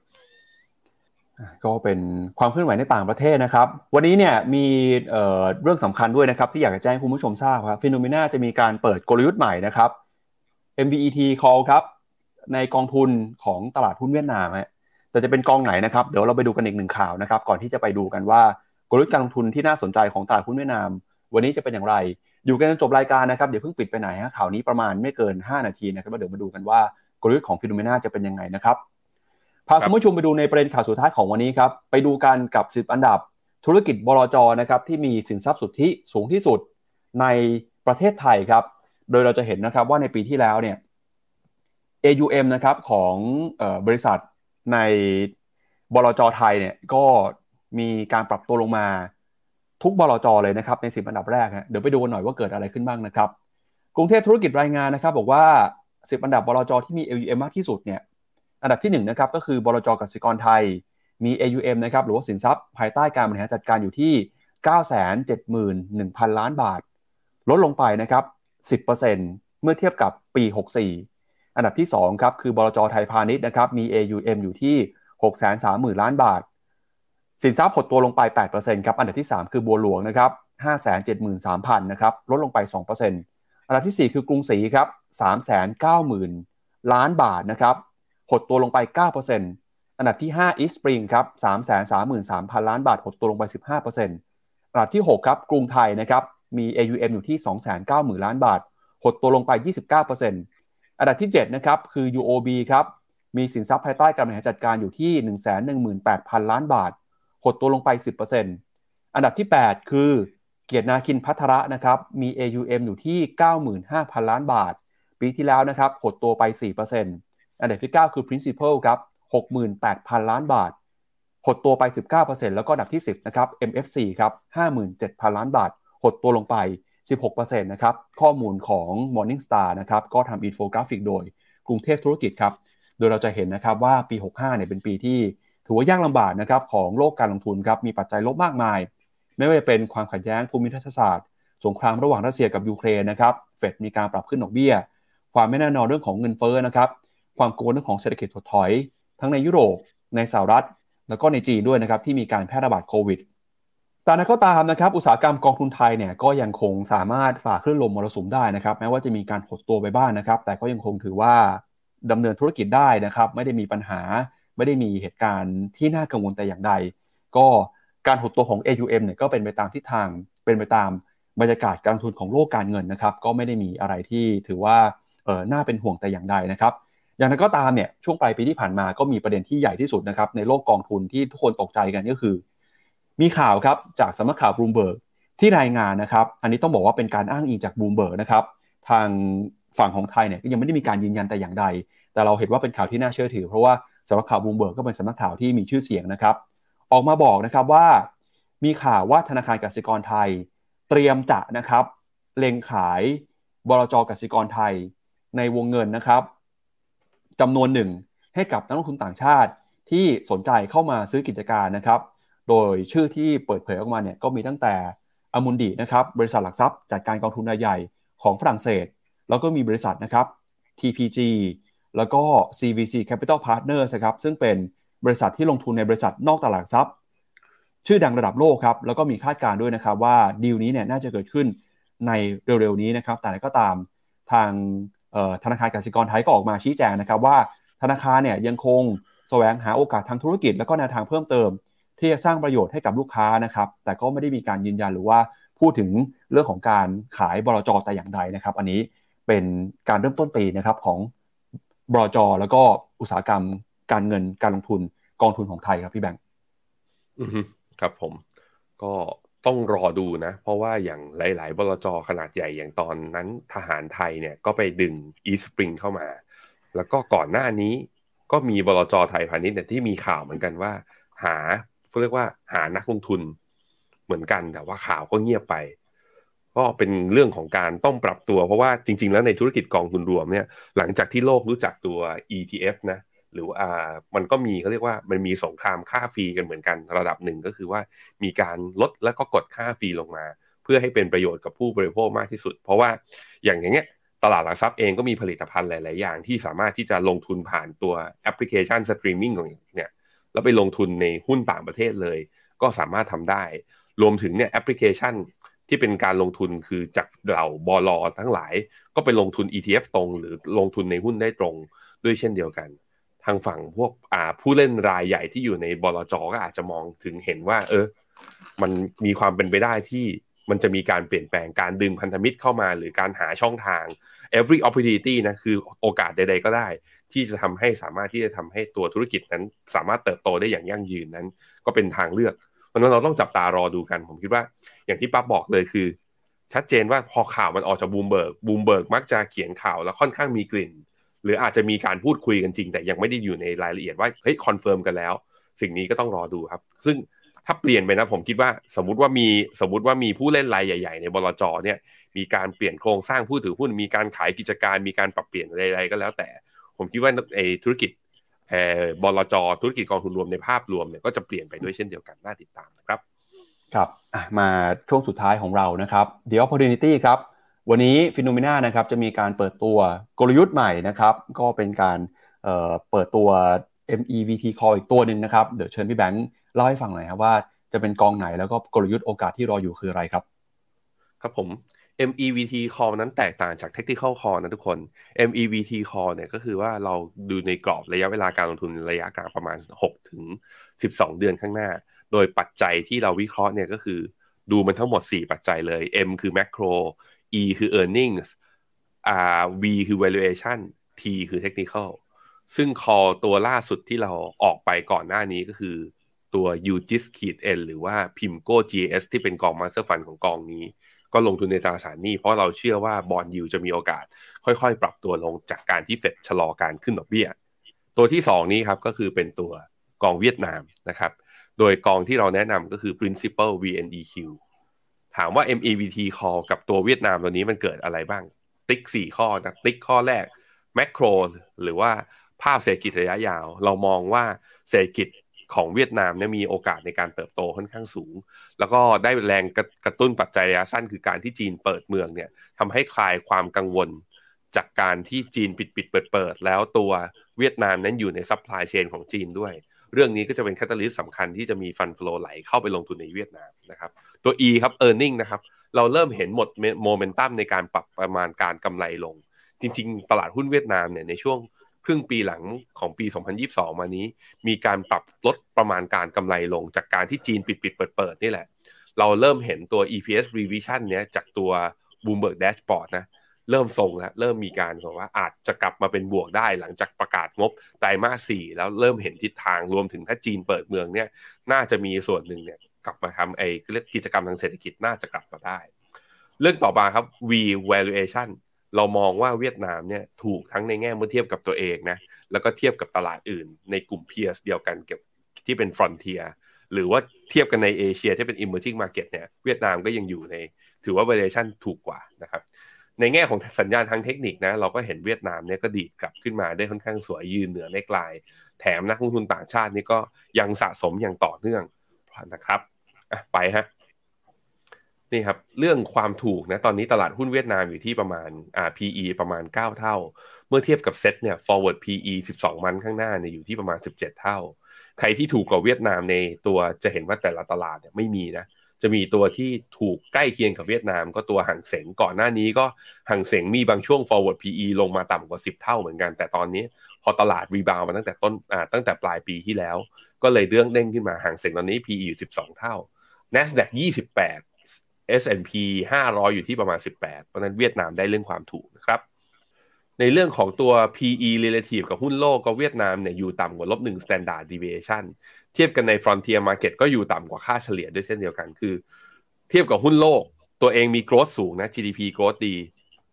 ก็เป็นความเคลื่อนไหวในต่างประเทศนะครับ วันนี้เนี่ยมีเรื่องสำคัญด้วยนะครับที่อยากจะแจ้งคุณผู้ชมทราบครับฟินโนมีนาจะมีการเปิดกลยุทธ์ใหม่นะครับ MEVT call ครับในกองทุนของตลาดหุ้นเวียดนามฮะแต่จะเป็นกองไหนนะครับเดี๋ยวเราไปดูกันอีกหนึ่งข่าวนะครับ ก่อนที่จะไปดูกันว่ากลยุทธ์การลงทุนที่น่าสนใจของตลาดหุ้นเวียดนาม วันนี้จะเป็นอย่างไร อยู่กันจนจบรายการนะครับเดี๋ยวเพิ่งปิดไปไหนฮะข่าวนี้ประมาณไม่เกิน 5 นาทีนะครับเดี๋ยวมาดูกันว่ากลยุทธ์ของฟินโนมีนาจะเป็นยังไงนะครับ พาคุณผู้ชมไปดูในประเด็นข่าวสุดท้ายของวันนี้ครับ ไปดูกันกับ 10 อันดับ ธุรกิจบลจนะครับที่มีสินทรัพย์สุทธิสูงที่สุดในประเทศไทยครับ โดยเราจะเห็นนะครับว่าในปีที่แล้วเนี่ย AUM นะครับของบริษัทในบลจไทยเนี่ยก็มีการปรับตัวลงมาทุกบลจเลยนะครับใน10อันดับแรกเดี๋ยวไปดูกันหน่อยว่าเกิดอะไรขึ้นบ้างนะครับ กรุงเทพธุรกิจรายงานนะครับ บอกว่า10อันดับบลจที่มี AUM มากที่สุดเนี่ย อันดับที่1นะครับก็คือบลจกสิกรไทยมี AUM นะครับหรือว่าสินทรัพย์ภายใต้การบริหารจัดการอยู่ที่ 971,000 ล้านบาท ลดลงไปนะครับ 10%เมื่อเทียบกับปี 64 อันดับที่2ครับคือบลจไทยพาณิชย์นะครับมี AUM อยู่ที่ 630,000 ล้านบาท สินทรัพย์หดตัวลงไป 8%ครับอันดับที่ 3 คือบัวหลวงนะครับ573,000นะครับลดลงไป 2%อันดับที่ 4 คือกรุงศรีครับ390,000 ล้านบาทนะครับ หดตัวลงไป 9%อันดับที่5 East Spring ครับ333,000 ล้านบาท หดตัวลงไป 15%อันดับที่ 6 ครับ กรุงไทยนะครับ มี AUM อยู่ที่ 290,000 ล้านบาท หดตัวลงไป 29%อันดับที่ 7 นะครับ คือ UOB ครับ มีสินทรัพย์ภายใต้การบริหารจัดการอยู่ที่ 118,000 ล้านบาท หดตัวลงไป 10%อันดับที่ 8 คือ เกียรตินาคินพัทระนะครับ มี AUM อยู่ที่ 95,000 ล้านบาท ปีที่แล้วนะครับ หดตัวไป 4% อันดับที่ 9 คือ principal ครับ68,000 ล้านบาท หดตัวไป 19%แล้วก็อันดับที่ 10นะครับ MFC ครับ57,000 ล้านบาท หดตัวลงไป 16%นะครับ ข้อมูลของ Morningstar นะครับ ก็ทำอินโฟกราฟิกโดยกรุงเทพธุรกิจครับ โดยเราจะเห็นนะครับว่าปี 65เนี่ยเป็นปีที่ถือว่ายากลำบากนะครับของโลกการลงทุนครับ มีปัจจัยลบมากมาย ไม่ว่าจะเป็นความขัดแย้งภูมิทัศศาสตร์ สงครามระหว่างรัสเซียกับยูเครนนะครับ เฟดมีการปรับขึ้นดอกเบี้ย ความไม่แน่นอนเรื่องของเงินเฟ้อนะครับ ความกังวลเรื่องของเศรษฐกิจถดถอย ทั้งในยุโรปในสหรัฐ แล้วก็ในจีนด้วยนะครับที่มีการแพร่ระบาดโควิดแต่นั้นก็ตามนะครับอุตสาหกรรมกองทุนไทยเนี่ยก็ยังคงสามารถฝ่าคลื่นลมมรสุมได้นะครับแม้ว่าจะมีการหดตัวไปบ้างนนะครับ แต่ก็ยังคงถือว่าดำเนินธุรกิจได้นะครับ ไม่ได้มีปัญหาไม่ได้มีเหตุการณ์ที่น่ากังวลแต่อย่างใด ก็การหดตัวของ AUM เนี่ยก็เป็นไปตามทิศทางเป็นไปตามบรรยากาศการลงทุนของโลกการเงินนะครับ ก็ไม่ได้มีอะไรที่ถือว่าเออน่าเป็นห่วงแต่อย่างใดนะครับ อย่างนั้นก็ตามเนี่ยช่วงปลายปีที่ผ่านมาก็มีประเด็นที่ใหญ่ที่สุดนะครับในโลกกองทุนที่ทุกคนตกใจกันก็คือ มีข่าวครับจากสำนักข่าวบลูมเบิร์กที่รายงานนะครับ อันนี้ต้องบอกว่าเป็นการอ้างอิงจากบลูมเบิร์กนะครับทางฝั่งของไทยเนี่ยก็ยังไม่ได้มีการยืนยันแต่อย่างใด แต่เราเห็นว่าเป็นข่าวที่น่าเชื่อถือ เพราะว่าสำนักข่าวบลูมเบิร์กก็เป็นสำนักข่าวที่มีชื่อเสียงนะครับ ออกมาบอกนะครับว่า มีข่าวว่าธนาคารกสิกรไทย เตรียมจะนะครับเล็งขายบลจกสิกรไทย ในวงเงินนะครับ จำนวนหนึ่งให้กับนักลงทุนต่างชาติที่สนใจเข้ามาซื้อกิจการนะครับ โดยชื่อที่เปิดเผยออกมาเนี่ยก็มีตั้งแต่อมุนดีนะครับบริษัทหลักทรัพย์จัดการกองทุนรายใหญ่ของฝรั่งเศส แล้วก็มีบริษัทนะครับ TPG แล้วก็ CVC Capital Partners ครับซึ่งเป็นบริษัทที่ลงทุนในบริษัทนอกตลาดทรัพย์ ชื่อดังระดับโลกครับแล้วก็มีคาดการณ์ด้วยนะครับว่าดีลนี้เนี่ยน่าจะเกิดขึ้นในเร็วๆนี้นะครับแต่ก็ตามทาง ธนาคารกสิกรไทยก็ออกมาชี้แจงนะครับว่าธนาคารเนี่ยยังคงแสวงหาโอกาสทางธุรกิจ และก็แนวทางเพิ่มเติม ที่จะสร้างประโยชน์ให้กับลูกค้านะครับแต่ก็ไม่ได้มีการยืนยันหรือว่าพูดถึงเรื่องของการขายบลจแต่อย่างใดนะครับ อันนี้เป็นการเริ่มต้นปีนะครับของบลจแล้วก็อุตสาหกรรม การเงินการลงทุนกองทุนของไทยครับพี่แบงค์ครับผมก็ ต้องรอดูนะ เพราะว่าอย่างหลาย ๆ บลจขนาดใหญ่อย่างตอนนั้นทหารไทยเนี่ยก็ไปดึงอีสปริงเข้ามา แล้วก็ก่อนหน้านี้ก็มีบลจไทยพาณิชย์เนี่ยที่มีข่าวเหมือนกันว่า หาเรียกว่าหานักลงทุนเหมือนกันแต่ว่าข่าวก็เงียบไป ก็เป็นเรื่องของการต้องปรับตัว เพราะว่าจริง ๆ แล้วในธุรกิจกองทุนรวมเนี่ยหลังจากที่โลกรู้จักตัว ETF นะ หรือว่ามันก็มีเขาเรียกว่ามันมีสงครามค่าฟรีกันเหมือนกันระดับหนึ่งก็คือว่ามีการลดแล้วก็กดค่าฟรีลงมา เพื่อให้เป็นประโยชน์กับผู้บริโภคมากที่สุด เพราะว่าอย่างอย่างเงี้ยตลาดหลักทรัพย์เองก็มีผลิตภัณฑ์หลาย ๆ อย่างที่สามารถที่จะลงทุนผ่านตัวแอปพลิเคชันสตรีมมิ่งของเนี่ยแล้วไปลงทุนในหุ้นต่างประเทศเลย ก็สามารถทำได้ รวมถึงเนี่ยแอปพลิเคชันที่เป็นการลงทุนคือจากเหล่าโบรกทั้งหลาย ก็ไปลงทุน ETF ตรง หรือลงทุนในหุ้นได้ตรงด้วยเช่นเดียวกัน ทางฝั่งพวกอ่าผู้เล่นรายใหญ่ที่อยู่ในบลจก็อาจจะมองถึงเห็นว่า เออ มันมีความเป็นไปได้ที่มันจะมีการเปลี่ยนแปลงการดึงพันธมิตรเข้ามาหรือการหาช่องทาง every opportunity นะคือโอกาสใด ๆ ก็ได้ ที่จะทำให้สามารถที่จะทำให้ตัวธุรกิจนั้น สามารถเติบโตได้อย่างยั่งยืนนั้น ก็เป็นทางเลือกเพราะนั้นเราต้องจับตารอดูกัน ผมคิดว่า อย่างที่ปั๊บบอกเลยคือ ชัดเจนว่าพอข่าวมันออกจากบลูมเบิร์กบลูมเบิร์กมักจะเขียนข่าวแล้วค่อนข้างมีกลิ่น หรืออาจจะมีการพูดคุยกันจริง แต่ยังไม่ได้อยู่ในรายละเอียดว่าเฮ้ย confirm กันแล้ว สิ่งนี้ก็ต้องรอดูครับ ซึ่งถ้าเปลี่ยนไปนะผมคิดว่าสมมติว่ามีสมมติว่ามีผู้เล่นรายใหญ่ ๆ ในบลจเนี่ยมีการเปลี่ยนโครงสร้างผู้ถือหุ้นมีการขายกิจการมีการปรับเปลี่ยนอะไรๆก็แล้วแต่ ผมคิดว่าไอ้ธุรกิจเอ่อบลจธุรกิจกองทุนรวมในภาพรวมเนี่ยก็จะเปลี่ยนไปด้วยเช่นเดียวกันน่าติดตามนะครับครับมาช่วงสุดท้ายของเรานะครับ The Opportunity ครับ วันนี้ฟิโนเมนานะครับจะมีการเปิดตัวกลยุทธ์ใหม่นะครับ ก็เป็นการเเปิดตัว MEVT Call อีกตัวหนึ่งนะครับ เดี๋ยวเชิญพี่แบงค์เล่าให้ฟังหน่อยครับว่าจะเป็นกองไหนแล้วก็กลยุทธ์โอกาสที่รออยู่คืออะไรครับ ครับผม MEVT call นั้นแตกต่างจาก technical call นะทุกคน MEVT call เนี่ยก็คือว่าเราดูในกรอบระยะเวลาการลงทุนระยะกลางประมาณ 6 ถึง 12 เดือนข้างหน้า โดยปัจจัยที่เราวิเคราะห์เนี่ยก็คือดูมันทั้งหมด 4 ปัจจัยเลย M คือ macro E คือ earnings R V คือ valuation T คือ technical ซึ่ง call ตัวล่าสุดที่เราออกไปก่อนหน้านี้ก็คือตัว UGIS ขีด N หรือว่า PIMCO GS ที่เป็นกอง Master Fund ของกองนี้ ก็ลงทุนในตราสารหนี้เพราะเราเชื่อว่าบอลยูจะมีโอกาส ค่อยๆ ปรับตัวลงจากการที่เฟดชะลอการขึ้นดอกเบี้ย ตัวที่ 2 นี้ครับก็คือเป็นตัวกองเวียดนามนะครับ โดยกองที่เราแนะนำก็คือ Principal VNEQ ถามว่า MEVT call กับตัวเวียดนามตัวนี้มันเกิดอะไรบ้าง ติ๊ก 4 ข้อนะติ๊กข้อแรก macro หรือว่าภาพเศรษฐกิจระยะยาว เรามองว่าเศรษฐกิจของเวียดนามเนี่ยมีโอกาสในการเติบโตค่อนข้างสูง แล้วก็ได้แรงกระตุ้นปัจจัยระยะสั้นคือการที่จีนเปิดเมืองเนี่ยทำให้คลายความกังวล จากการที่จีนปิดปิดเปิดเปิดแล้วตัวเวียดนามนั้นอยู่ใน supply chain ของจีนด้วย เรื่องนี้ก็จะเป็น catalyst สำคัญที่จะมี fund flow ไหลเข้าไปลงทุนในเวียดนามนะครับตัว E ครับ e a r n i n g นะครับเราเริ่มเห็นหมดโมเมนตัมในการปรับประมาณการกำไรลง จริง ๆ ตลาดหุ้นเวียดนามเนี่ยในช่วงครึ่งปีหลังของปี 2022 มานี้ มีการปรับลดประมาณการกำไรลง จากการที่จีนปิดปิดเปิดเปิดนี่แหละ เราเริ่มเห็นตัว EPS revision เนี้ยจากตัว Bloomberg Dashboard นะ เริ่มทรงแล้วเริ่มมีการบอกว่าอาจจะกลับมาเป็นบวกได้หลังจากประกาศงบไตรมาสสี่แล้วเริ่มเห็นทิศทางรวมถึงถ้าจีนเปิดเมืองเนี่ยน่าจะมีส่วนหนึ่งเนี่ยกลับมาทำไอ้เรื่องกิจกรรมทางเศรษฐกิจน่าจะกลับมาได้ เรื่องต่อมาครับ V valuation เรามองว่าเวียดนามเนี่ยถูกทั้งในแง่เมื่อเทียบกับตัวเองนะแล้วก็เทียบกับตลาดอื่น ในกลุ่ม peers เดียวกันเก็บที่เป็น frontier หรือว่าเทียบกันในเอเชียที่เป็น emerging market เนี่ยเวียดนามก็ยังอยู่ใน ถือว่า valuation ถูกกว่านะครับ ในแง่ของสัญญาณทางเทคนิคนะเราก็เห็นเวียดนามเนี่ยก็ดีดกลับขึ้นมาได้ค่อนข้างสวยยืนเหนือในกลาย แถมนักลงทุนต่างชาตินี่ก็ยังสะสมอย่างต่อเนื่องนะครับไปฮะนี่ครับเรื่องความถูกนะตอนนี้ตลาดหุ้นเวียดนามอยู่ที่ประมาณอ่า PE ประมาณ 9 เท่า เมื่อเทียบกับเซ็ตเนี่ย forward PE 12 มันข้างหน้าเนี่ยอยู่ที่ประมาณ 17 เท่า ใครที่ถูกกว่าเวียดนามในตัวจะเห็นว่าแต่ละตลาดเนี่ยไม่มีนะ จะมีตัวที่ถูกใกล้เคียงกับเวียดนาม ก็ตัวห่างเสงก่อนหน้านี้ก็ห่างเสงมีบางช่วง forward PE ลงมาต่ำกว่า 10 เท่าเหมือนกัน แต่ตอนนี้พอตลาดรีบาวมาตั้งแต่ต้นอ่าตั้งแต่ปลายปีที่แล้ว ก็เลยเรื่องเด้งขึ้นมาห่างเสงตอนนี้ PE อยู่ 12 เท่า NASDAQ 28 S&P 500 อยู่ที่ประมาณ 18 เพราะนั้นเวียดนามได้เรื่องความถูกนะครับในเรื่องของตัว PE relative กับหุ้นโลกก็เวียดนามเนี่ยอยู่ต่ำกว่าลบ1 standard deviation ทียบกันใน frontier market ก็อยู่ต่ำกว่าค่าเฉลี่ยด้วยเช่นเดียวกันคือ เทียบกับหุ้นโลก ตัวเองมี growth สูงนะ GDP growth ดี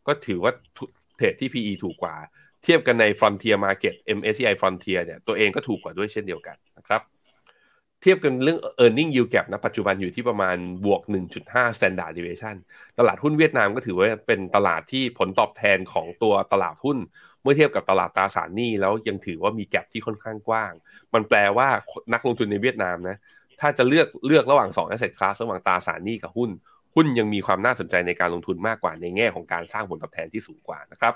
ก็ถือว่าเทรดที่ PE ถูกกว่า เทียบกันใน frontier market MSCI frontier เนี่ยตัวเองก็ถูกกว่าด้วยเช่นเดียวกันนะครับเทียบกันเรื่อง earning yield gap นะปัจจุบันอยู่ที่ประมาณบวก 1.5 standard deviation ตลาดหุ้นเวียดนามก็ถือว่าเป็นตลาดที่ผลตอบแทนของตัวตลาดหุ้น มื่อเทียบกับตลาดตราสารหนี้แล้วยังถือว่ามีแกลบที่ค่อนข้างกว้าง มันแปลว่านักลงทุนในเวียดนามนะถ้าจะเลือกเลือกระหว่าง2 asset class ระหว่างตราสารหนี้กับหุ้น หุ้นยังมีความน่าสนใจในการลงทุนมากกว่าในแง่ของการสร้างผลตอบแทนที่สูงกว่านะครับ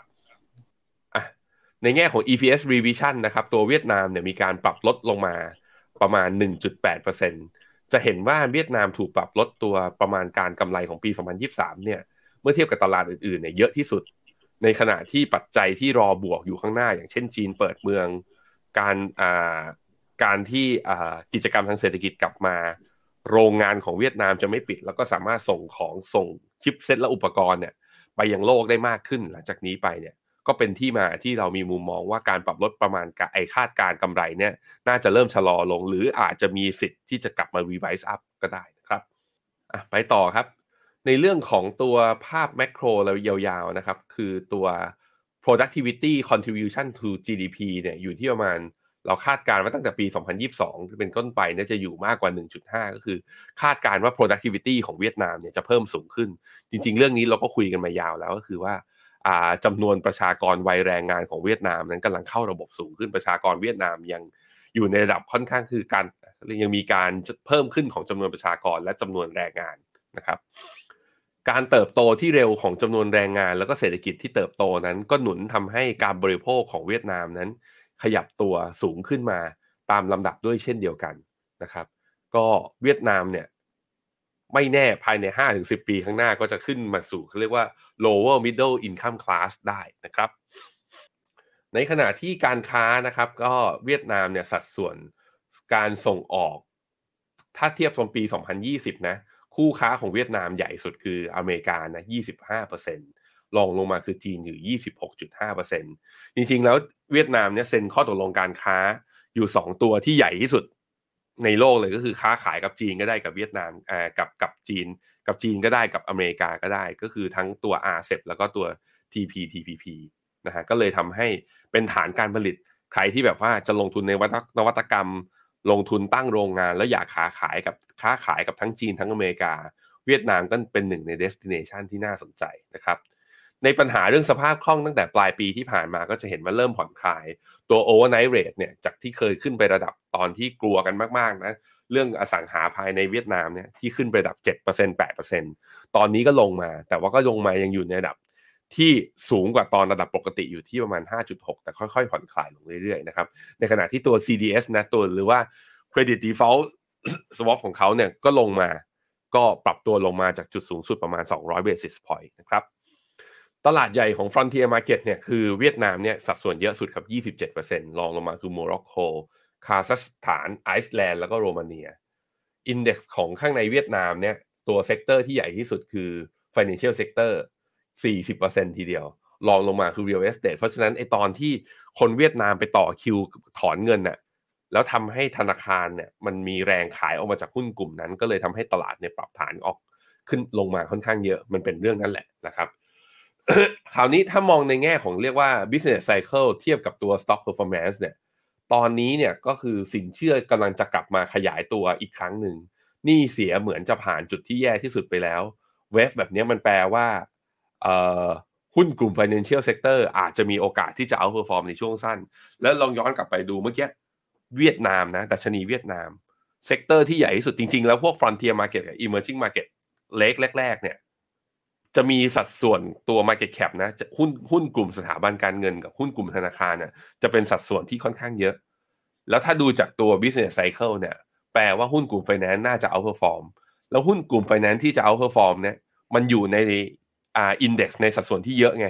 ในแง่ของ EPS revision นะครับ ตัวเวียดนามเนี่ยมีการปรับลดลงมาประมาณ 1.8%จะเห็นว่าเวียดนามถูกปรับลดตัวประมาณการกำไรของปี 2023 เนี่ย เมื่อเทียบกับตลาดอื่นๆ เนี่ยเยอะที่สุด ในขณะที่ปัจจัยที่รอบวกอยู่ข้างหน้า อย่างเช่นจีนเปิดเมือง การอ่าการที่กิจกรรมทางเศรษฐกิจกลับมา โรงงานของเวียดนามจะไม่ปิด แล้วก็สามารถส่งของส่งชิปเซ็ตและอุปกรณ์เนี่ยไปยังโลกได้มากขึ้นหลังจากนี้ไปเนี่ยก็เป็นที่มาที่เรามีมุมมองว่าการปรับลดประมาณไอคาดการกำไรเนี่ยน่าจะเริ่มชะลอลง หรืออาจจะมีสิทธิ์ที่จะกลับมา revise up ก็ได้นะครับไปต่อครับ ในเรื่องของตัวภาพแมกโรเรายาวๆนะครับ คือตัว productivity contribution to GDP เนี่ยอยู่ที่ประมาณเราคาดการณ์ว่าตั้งแต่ปี 2022 เป็นต้นไปเนี่ยจะอยู่มากกว่า 1.5 ก็คือ คาดการณ์ว่า productivity ของเวียดนามเนี่ยจะเพิ่มสูงขึ้น จริง ๆ เรื่องนี้เราก็คุยกันมายาวแล้วก็คือว่าจำนวนประชากรวัยแรงงานของเวียดนามนั้นกำลังเข้าระบบสูงขึ้นประชากรเวียดนามยังอยู่ในระดับค่อนข้างคือการยังมีการเพิ่มขึ้นของจำนวนประชากรและจำนวนแรงงานนะครับ การเติบโตที่เร็วของจำนวนแรงงาน แล้วก็เศรษฐกิจที่เติบโตนั้น ก็หนุนทำให้การบริโภคของเวียดนามนั้น ขยับตัวสูงขึ้นมาตามลำดับด้วยเช่นเดียวกันนะครับ ก็เวียดนามเนี่ยไม่แน่ภายใน 5-10 ปีข้างหน้าก็จะขึ้นมาสู่เขาเรียกว่า lower middle income class ได้นะครับ ในขณะที่การค้านะครับก็เวียดนามเนี่ยสัดส่วนการส่งออก ถ้าเทียบกับปี 2020 นะ คู่ค้าของเวียดนามใหญ่สุดคืออเมริกานะ25%รองลงมาคือจีนอยู่ 26.5%จริงๆ แล้วเวียดนามเนี่ยเซ็นข้อตกลงการค้าอยู่ 2 ตัวที่ใหญ่ที่สุดในโลกเลยก็คือค้าขายกับจีนก็ได้กับเวียดนามอ่ากับกับจีน กับจีนก็ได้กับอเมริกาก็ได้ ก็คือทั้งตัว RCEP แล้วก็ตัว TPTPP นะฮะก็เลยทำให้เป็นฐานการผลิตใครที่แบบว่าจะลงทุนในนวัตกรรม ลงทุนตั้งโรงงาน แล้วอยากค้าขายกับค้าขายกับทั้งจีนทั้งอเมริกา เวียดนามก็เป็นหนึ่งใน destination ที่น่าสนใจนะครับในปัญหาเรื่องสภาพคล่องตั้งแต่ปลายปีที่ผ่านมาก็จะเห็นว่าเริ่มผ่อนคลาย ตัว overnight rate เนี่ยจากที่เคยขึ้นไประดับตอนที่กลัวกันมากๆนะเรื่องอสังหาภายในเวียดนามเนี่ยที่ขึ้นไประดับ 7% 8%ตอนนี้ก็ลงมา แต่ว่าก็ลงมายังอยู่ในระดับ ที่สูงกว่าตอนระดับปกติอยู่ที่ประมาณ 5.6 แต่ค่อยๆ ผ่อนคลายลงเรื่อยๆนะครับ ในขณะที่ตัว CDS นะตัวหรือว่า credit default swap ของเขาเนี่ยก็ลงมา ก็ปรับตัวลงมาจากจุดสูงสุดประมาณ 200 basis point นะครับ ตลาดใหญ่ของ Frontier Market เนี่ยคือเวียดนามเนี่ยสัดส่วนเยอะสุดครับ 27%รองลงมาคือโมร็อกโกคาซัคสถานไอซ์แลนด์แล้วก็โรมาเนีย index ของข้างในเวียดนามเนี่ยตัว sector ที่ใหญ่ที่สุดคือ Financial Sector 40%ทีเดียวรองลงมาคือ Real Estate เพราะฉะนั้นไอตอนที่คนเวียดนามไปต่อคิวถอนเงินน่ะแล้วทำให้ธนาคารเนี่ยมันมีแรงขายออกมาจากหุ้นกลุ่มนั้น ก็เลยทำให้ตลาดเนี่ยปรับฐานออกขึ้นลงมาค่อนข้างเยอะมันเป็นเรื่องนั้นแหละนะครับคราวนี้ถ้ามองในแง่ของเรียกว่า business cycle เทียบกับตัว stock performance เนี่ยตอนนี้เนี่ยก็คือสินเชื่อกำลังจะกลับมาขยายตัวอีกครั้งหนึ่งนี่เสียเหมือนจะผ่านจุดที่แย่ที่สุดไปแล้วเวฟแบบนี้มันแปลว่า หุ้นกลุ่ม financial sector อาจจะมีโอกาสที่จะ outperform ในช่วงสั้น แล้วลองย้อนกลับไปดูเมื่อกี้เวียดนามนะดัชนีเวียดนาม sector ที่ใหญ่ที่สุดจริง ๆ แล้วพวก frontier market กับ emerging market เล็กแรก ๆ เนี่ย จะมีสัดส่วนตัว Market Cap นะหุ้นหุ้นกลุ่มสถาบันการเงินกับหุ้นกลุ่มธนาคารเนี่ยจะเป็นสัดส่วนที่ค่อนข้างเยอะ แล้วถ้าดูจากตัว business cycle เนี่ย แปลว่าหุ้นกลุ่มไฟแนนซ์น่าจะ outperform แล้วหุ้นกลุ่มไฟแนนซ์ที่จะ outperform เนี่ยมันอยู่ใน อ่า index ในสัดส่วนที่เยอะไง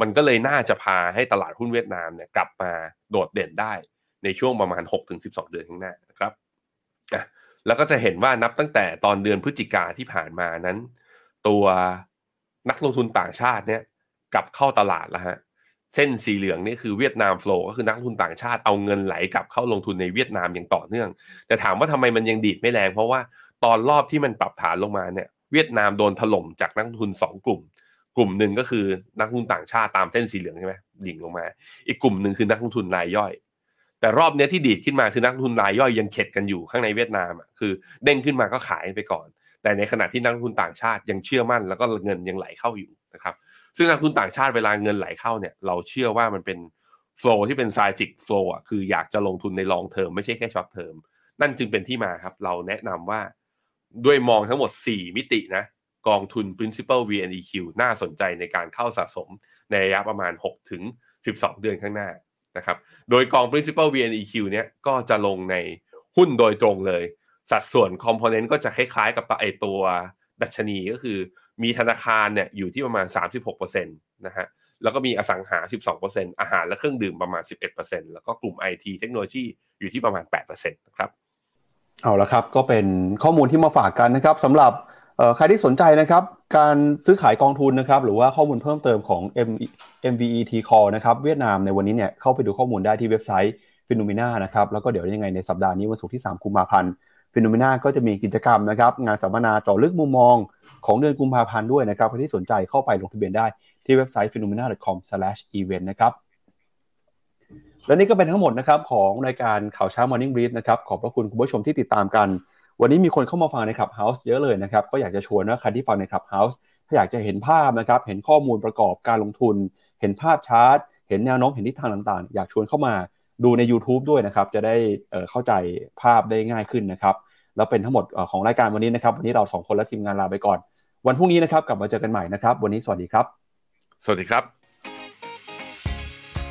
มันก็เลยน่าจะพาให้ตลาดหุ้นเวียดนามเนี่ยกลับมาโดดเด่นได้ในช่วงประมาณ 6-12 เดือนข้างหน้านะครับอะแล้วก็จะเห็นว่านับตั้งแต่ตอนเดือนพฤศจิกาที่ผ่านมานั้น ตัวนักลงทุนต่างชาติเนี่ยกลับเข้าตลาดแล้วฮะเส้นสีเหลืองนี่คือเวียดนามโฟล์ก็คือนักทุนต่างชาติเอาเงินไหลกลับเข้าลงทุนในเวียดนามอย่างต่อเนื่อง แต่ถามว่าทำไมมันยังดีดไม่แรง เพราะว่าตอนรอบที่มันปรับฐานลงมาเนี่ยเวียดนามโดนถล่มจากนักทุน 2 กลุ่ม กลุ่มหนึ่งก็คือนักลงทุนต่างชาติตามเส้นสีเหลืองใช่ไหมดิ่งลงมา อีกกลุ่มหนึ่งคือนักลงทุนรายย่อย แต่รอบนี้ที่ดีดขึ้นมาคือนักลงทุนรายย่อยยังเข็ดกันอยู่ข้างในเวียดนามอะคือเด้งขึ้นมาก็ขายไปก่อน แต่ในขณะที่นักลงทุนต่างชาติยังเชื่อมั่น แล้วก็เงินยังไหลเข้าอยู่นะครับซึ่งนักลงทุนต่างชาติเวลาเงินไหลเข้าเนี่ยเราเชื่อว่ามันเป็น flow ที่เป็น strategic flow อะคืออยากจะลงทุนใน long term ไม่ใช่แค่ short term นั่นจึงเป็นที่มาครับ เราแนะนำว่าด้วยมองทั้งหมด 4 มิตินะ กองทุน principal VNEQ น่าสนใจในการเข้าสะสมในระยะประมาณ 6 ถึง 12 เดือนข้างหน้านะครับ โดยกอง principal VNEQ เนี้ยก็จะลงในหุ้นโดยตรงเลย สัดส่วนคอมโพเนนต์ก็จะคล้ายๆกับไอตัวดัชนีก็คือมีธนาคารเนี่ยอยู่ที่ประมาณ 36%นะฮะ แล้วก็มีอสังหา 12%อาหารและเครื่องดื่มประมาณ 11%แล้วก็กลุ่ม IT เทคโนโลยีอยู่ที่ประมาณ8%นะครับ เอาละครับ ก็เป็นข้อมูลที่มาฝากกันนะครับสำหรับ ใครที่สนใจนะครับ การซื้อขายกองทุนนะครับ หรือว่าข้อมูลเพิ่มเติมของ MEVT Call นะครับเวียดนามในวันนี้เนี่ยเข้าไปดูข้อมูลได้ที่เว็บไซต์ Finnomena นะครับแล้วก็เดี๋ยวยังไงในสัปดาห์นี้วันศุกร์ที่ 3 กุมภาพันธ์ Finnomena ก็จะมีกิจกรรมนะครับ งานสัมมนาเจาะลึกมุมมองของเดือนกุมภาพันธ์ด้วยนะครับใครที่สนใจเข้าไปลงทะเบียนได้ที่เว็บไซต์ finnomena.com/event นะครับและนี่ก็เป็นทั้งหมดนะครับของรายการข่าวเช้า Morning Brief นะครับขอบพระคุณคุณผู้ชมที่ติดตามกัน วันนี้มีคนเข้ามาฟังในคลับเฮาส์เยอะเลยนะครับ ก็อยากจะชวนนะใครที่ฟังในคลับเฮาส์ถ้าอยากจะเห็นภาพนะครับ เห็นข้อมูลประกอบการลงทุน เห็นภาพชาร์ต เห็นแนวโน้ม เห็นทิศทางต่างๆ อยากชวนเข้ามาดูใน YouTube ด้วยนะครับ จะได้เข้าใจภาพได้ง่ายขึ้นนะครับ แล้วเป็นทั้งหมดของรายการวันนี้นะครับ วันนี้เราสองคนและทีมงานลาไปก่อน วันพรุ่งนี้นะครับ กลับมาเจอกันใหม่นะครับ วันนี้สวัสดีครับ สวัสดีครับ